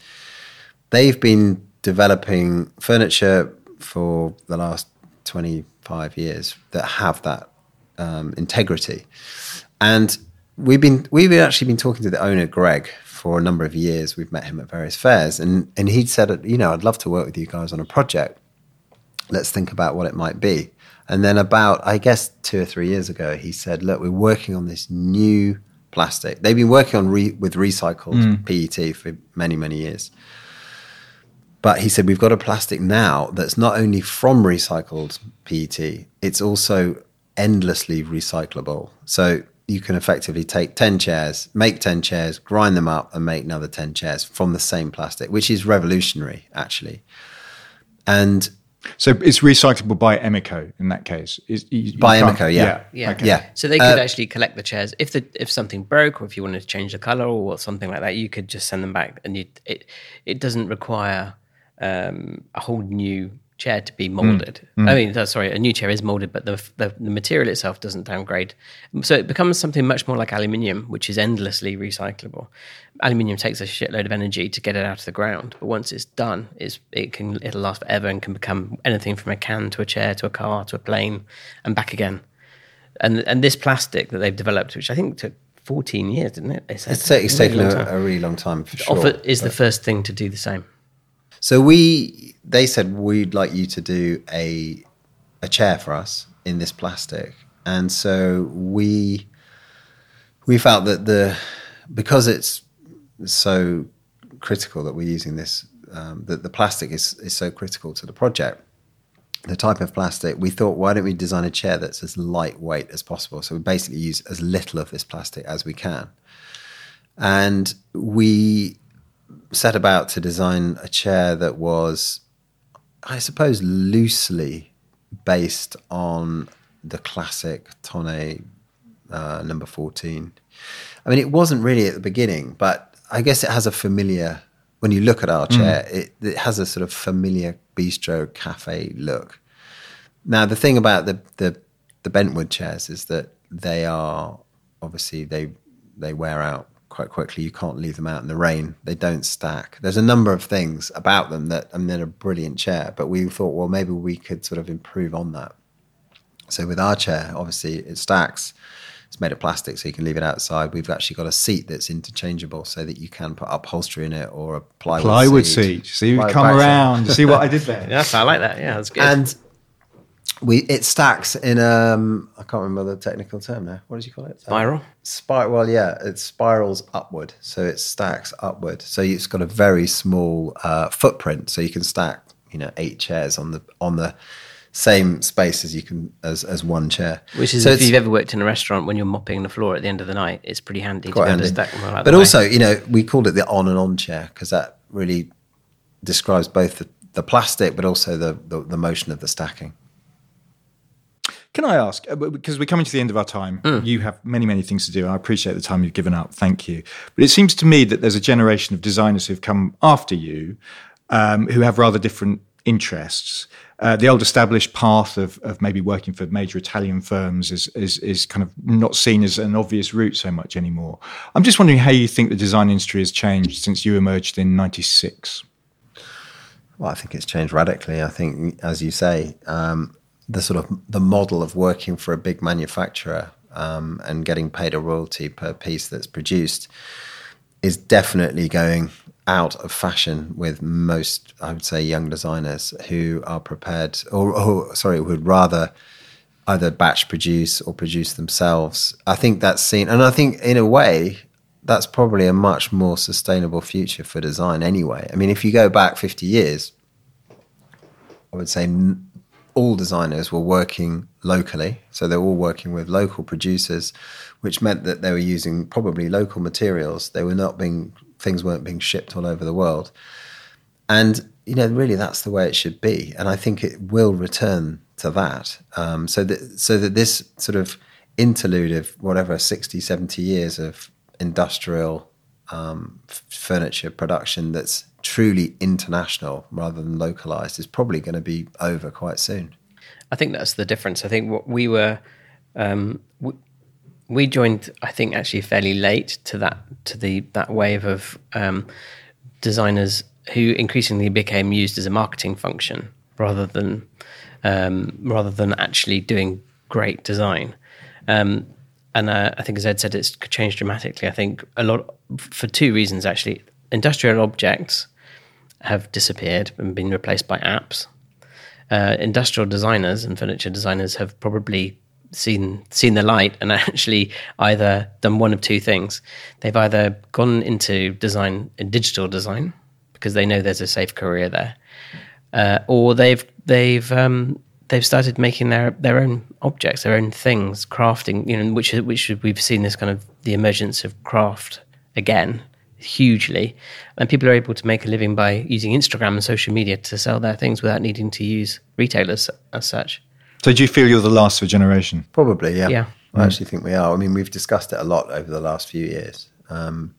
they've been developing furniture for the last 25 years that have that um, integrity. And we've been we've actually been talking to the owner Greg for a number of years. We've met him at various fairs, and and he'd said, you know, I'd love to work with you guys on a project. Let's think about what it might be. And then about I guess two or three years ago, he said, look, we're working on this new plastic. They've been working on re- with recycled PET for many many years. But he said, we've got a plastic now that's not only from recycled PET, it's also endlessly recyclable. So you can effectively take 10 chairs, make 10 chairs, grind them up, and make another 10 chairs from the same plastic, which is revolutionary, actually. And So it's recyclable by Emeco in that case. Is, you, you By can't- Emeco, yeah. Yeah. Okay. yeah, So they could Uh, actually collect the chairs if the if something broke or if you wanted to change the color or something like that. You could just send them back, and you it it doesn't require um, a whole new chair to be molded. I mean, sorry, a new chair is molded, but the, the the material itself doesn't downgrade. So it becomes something much more like aluminium, which is endlessly recyclable. Aluminium takes a shitload of energy to get it out of the ground, but once it's done, it's it can it'll last forever and can become anything from a can to a chair to a car to a plane and back again and and this plastic that they've developed, which I think took 14 years, didn't it? Said. it's, it's Really taken a, a really long time for sure. Offer is the first thing to do the same. So we, they said we'd like you to do a a chair for us in this plastic, and so we we felt that the because it's so critical that we're using this um, that the plastic is is so critical to the project. The type of plastic, we thought, why don't we design a chair that's as lightweight as possible? So we basically use as little of this plastic as we can, and we set about to design a chair that was, I suppose, loosely based on the classic Thonet uh, number 14. I mean, it wasn't really at the beginning, but I guess it has a familiar, when you look at our chair, it, it has a sort of familiar bistro cafe look. Now, the thing about the, the, the bentwood chairs is that they are obviously they they wear out quite quickly. You can't leave them out in the rain. They don't stack. There's a number of things about them that I mean they're a brilliant chair, but we thought, well, maybe we could sort of improve on that. So with our chair, obviously it stacks. It's made of plastic, so you can leave it outside. We've actually got a seat that's interchangeable, so that you can put upholstery in it or a plywood, Plywood seat. seat. See, you Plywood come around. See what I did there? Yes, I like that. Yeah, that's good. and we it stacks in um I can't remember the technical term now. What did you call it? Spiral? Spiral. well, yeah, it spirals upward, so it stacks upward. So it's got a very small uh, footprint, so you can stack, you know, eight chairs on the on the same space as you can as as one chair. Which is so if you've ever worked in a restaurant when you're mopping the floor at the end of the night, it's pretty handy to quite be able to handy. stack them But the way. also, you know, we called it the on and on chair because that really describes both the, the plastic, but also the, the the motion of the stacking. Can I ask, uh, because we're coming to the end of our time, you have many, many things to do. I appreciate the time you've given up. Thank you. But it seems to me that there's a generation of designers who've come after you um, who have rather different interests. Uh, the old established path of, of maybe working for major Italian firms is, is, is kind of not seen as an obvious route so much anymore. I'm just wondering how you think the design industry has changed since you emerged in 96. Well, I think it's changed radically. I think, as you say, um, the sort of the model of working for a big manufacturer um, and getting paid a royalty per piece that's produced is definitely going out of fashion with most, I would say, young designers who are prepared, or, or sorry, would rather either batch produce or produce themselves. I think that's seen, and I think in a way, that's probably a much more sustainable future for design anyway. I mean, if you go back 50 years, I would say all designers were working locally. So they're all working with local producers, which meant that they were using probably local materials. They were not being, things weren't being shipped all over the world. And, you know, really that's the way it should be. And I think it will return to that. Um, so, that, so that this sort of interlude of whatever 60, 70 years of industrial um, furniture production that's truly international rather than localized is probably going to be over quite soon. I think that's the difference. I think what we were, um, we, we joined. I think actually fairly late to that to the that wave of um, designers who increasingly became used as a marketing function rather than um, rather than actually doing great design. Um, and uh, I think, as Ed said, it's changed dramatically. I think a lot for two reasons actually. Industrial objects have disappeared and been replaced by apps uh, industrial designers and furniture designers have probably seen seen the light and actually either done one of two things. They've either gone into design in digital design because they know there's a safe career there, uh, or they've they've um, they've started making their their own objects, their own things, crafting. You know, which which we've seen this kind of the emergence of craft again hugely, and people are able to make a living by using Instagram and social media to sell their things without needing to use retailers as such. So do you feel you're the last of a generation? Probably, yeah. Yeah. I actually think we are. I mean, we've discussed it a lot over the last few years. Um,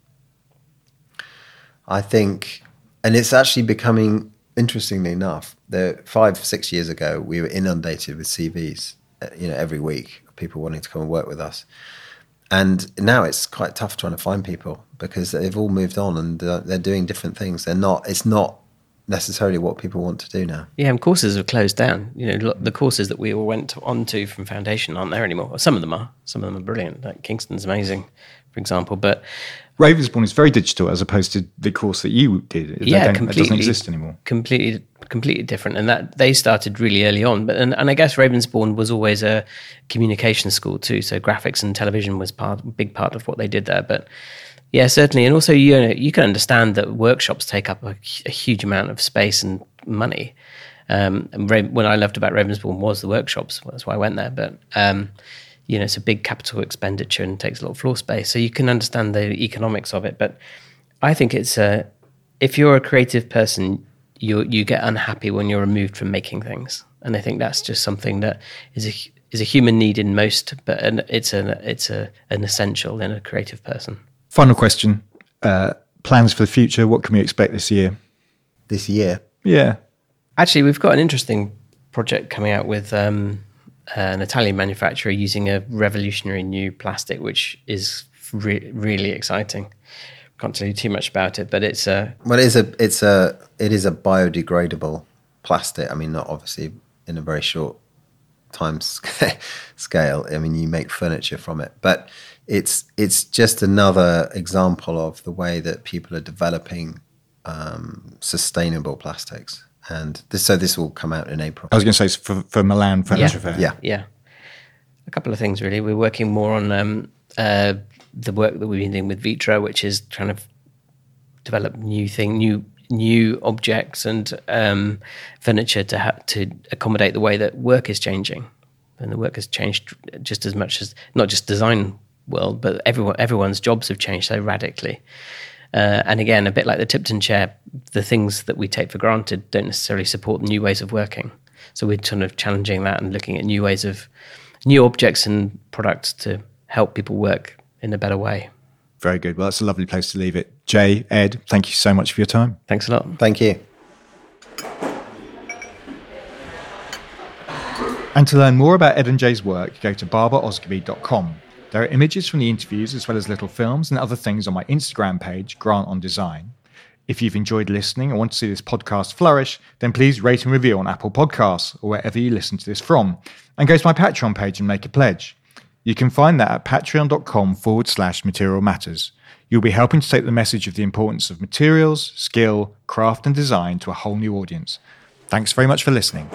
I think, and it's actually becoming, interestingly enough, the five, six years ago, we were inundated with CVs, uh, you know, every week, of people wanting to come and work with us. And now it's quite tough trying to find people because they've all moved on and uh, they're doing different things. They're not, it's not necessarily what people want to do now. Yeah, and courses have closed down. You know, the courses that we all went on to from Foundation aren't there anymore. Some of them are. Some of them are brilliant. Like Kingston's amazing, for example. But Ravensbourne is very digital as opposed to the course that you did. Yeah, don't- completely It doesn't exist anymore. Completely, completely different. And that they started really early on. But and, and I guess Ravensbourne was always a communication school too. So graphics and television was part, big part of what they did there. But yeah, certainly. And also, you know, you can understand that workshops take up a, a huge amount of space and money. Um, and Ra- what I loved about Ravensbourne was the workshops. That's why I went there. But um, you know, it's a big capital expenditure and takes a lot of floor space. So you can understand the economics of it. But I think it's a if you're a creative person, you you get unhappy when you're removed from making things, and I think that's just something that is a is a human need in most, but an, it's an it's a an essential in a creative person. Final question. Uh, plans for the future. What can we expect this year? This year, Yeah. Actually, we've got an interesting project coming out with um, an Italian manufacturer using a revolutionary new plastic, which is re- really exciting. Can't tell you too much about it, but it's a Well, it is a it's a it is a biodegradable plastic. I mean, not obviously in a very short time scale. I mean, you make furniture from it, but it's it's just another example of the way that people are developing um, sustainable plastics. And this, so this will come out in April. I was going to say for, for Milan Furniture Fair. Yeah. yeah, a couple of things really. We're working more on um, uh, the work that we've been doing with Vitra, which is trying to develop new thing, new new objects and um, furniture to ha- to accommodate the way that work is changing, and the work has changed just as much as not just design world, but everyone everyone's jobs have changed so radically. Uh, and again, a bit like the Tip Ton chair, the things that we take for granted don't necessarily support new ways of working. So we're sort of challenging that and looking at new ways of new objects and products to help people work in a better way. Very good. Well, that's a lovely place to leave it. Jay, Ed, thank you so much for your time. Thanks a lot. Thank you. And to learn more about Ed and Jay's work, go to barberosgerby.com. There are images from the interviews as well as little films and other things on my Instagram page, Grant on Design. If you've enjoyed listening and want to see this podcast flourish, then please rate and review on Apple Podcasts or wherever you listen to this from. And go to my Patreon page and make a pledge. You can find that at patreon.com forward slash material matters. You'll be helping to take the message of the importance of materials, skill, craft, and design to a whole new audience. Thanks very much for listening.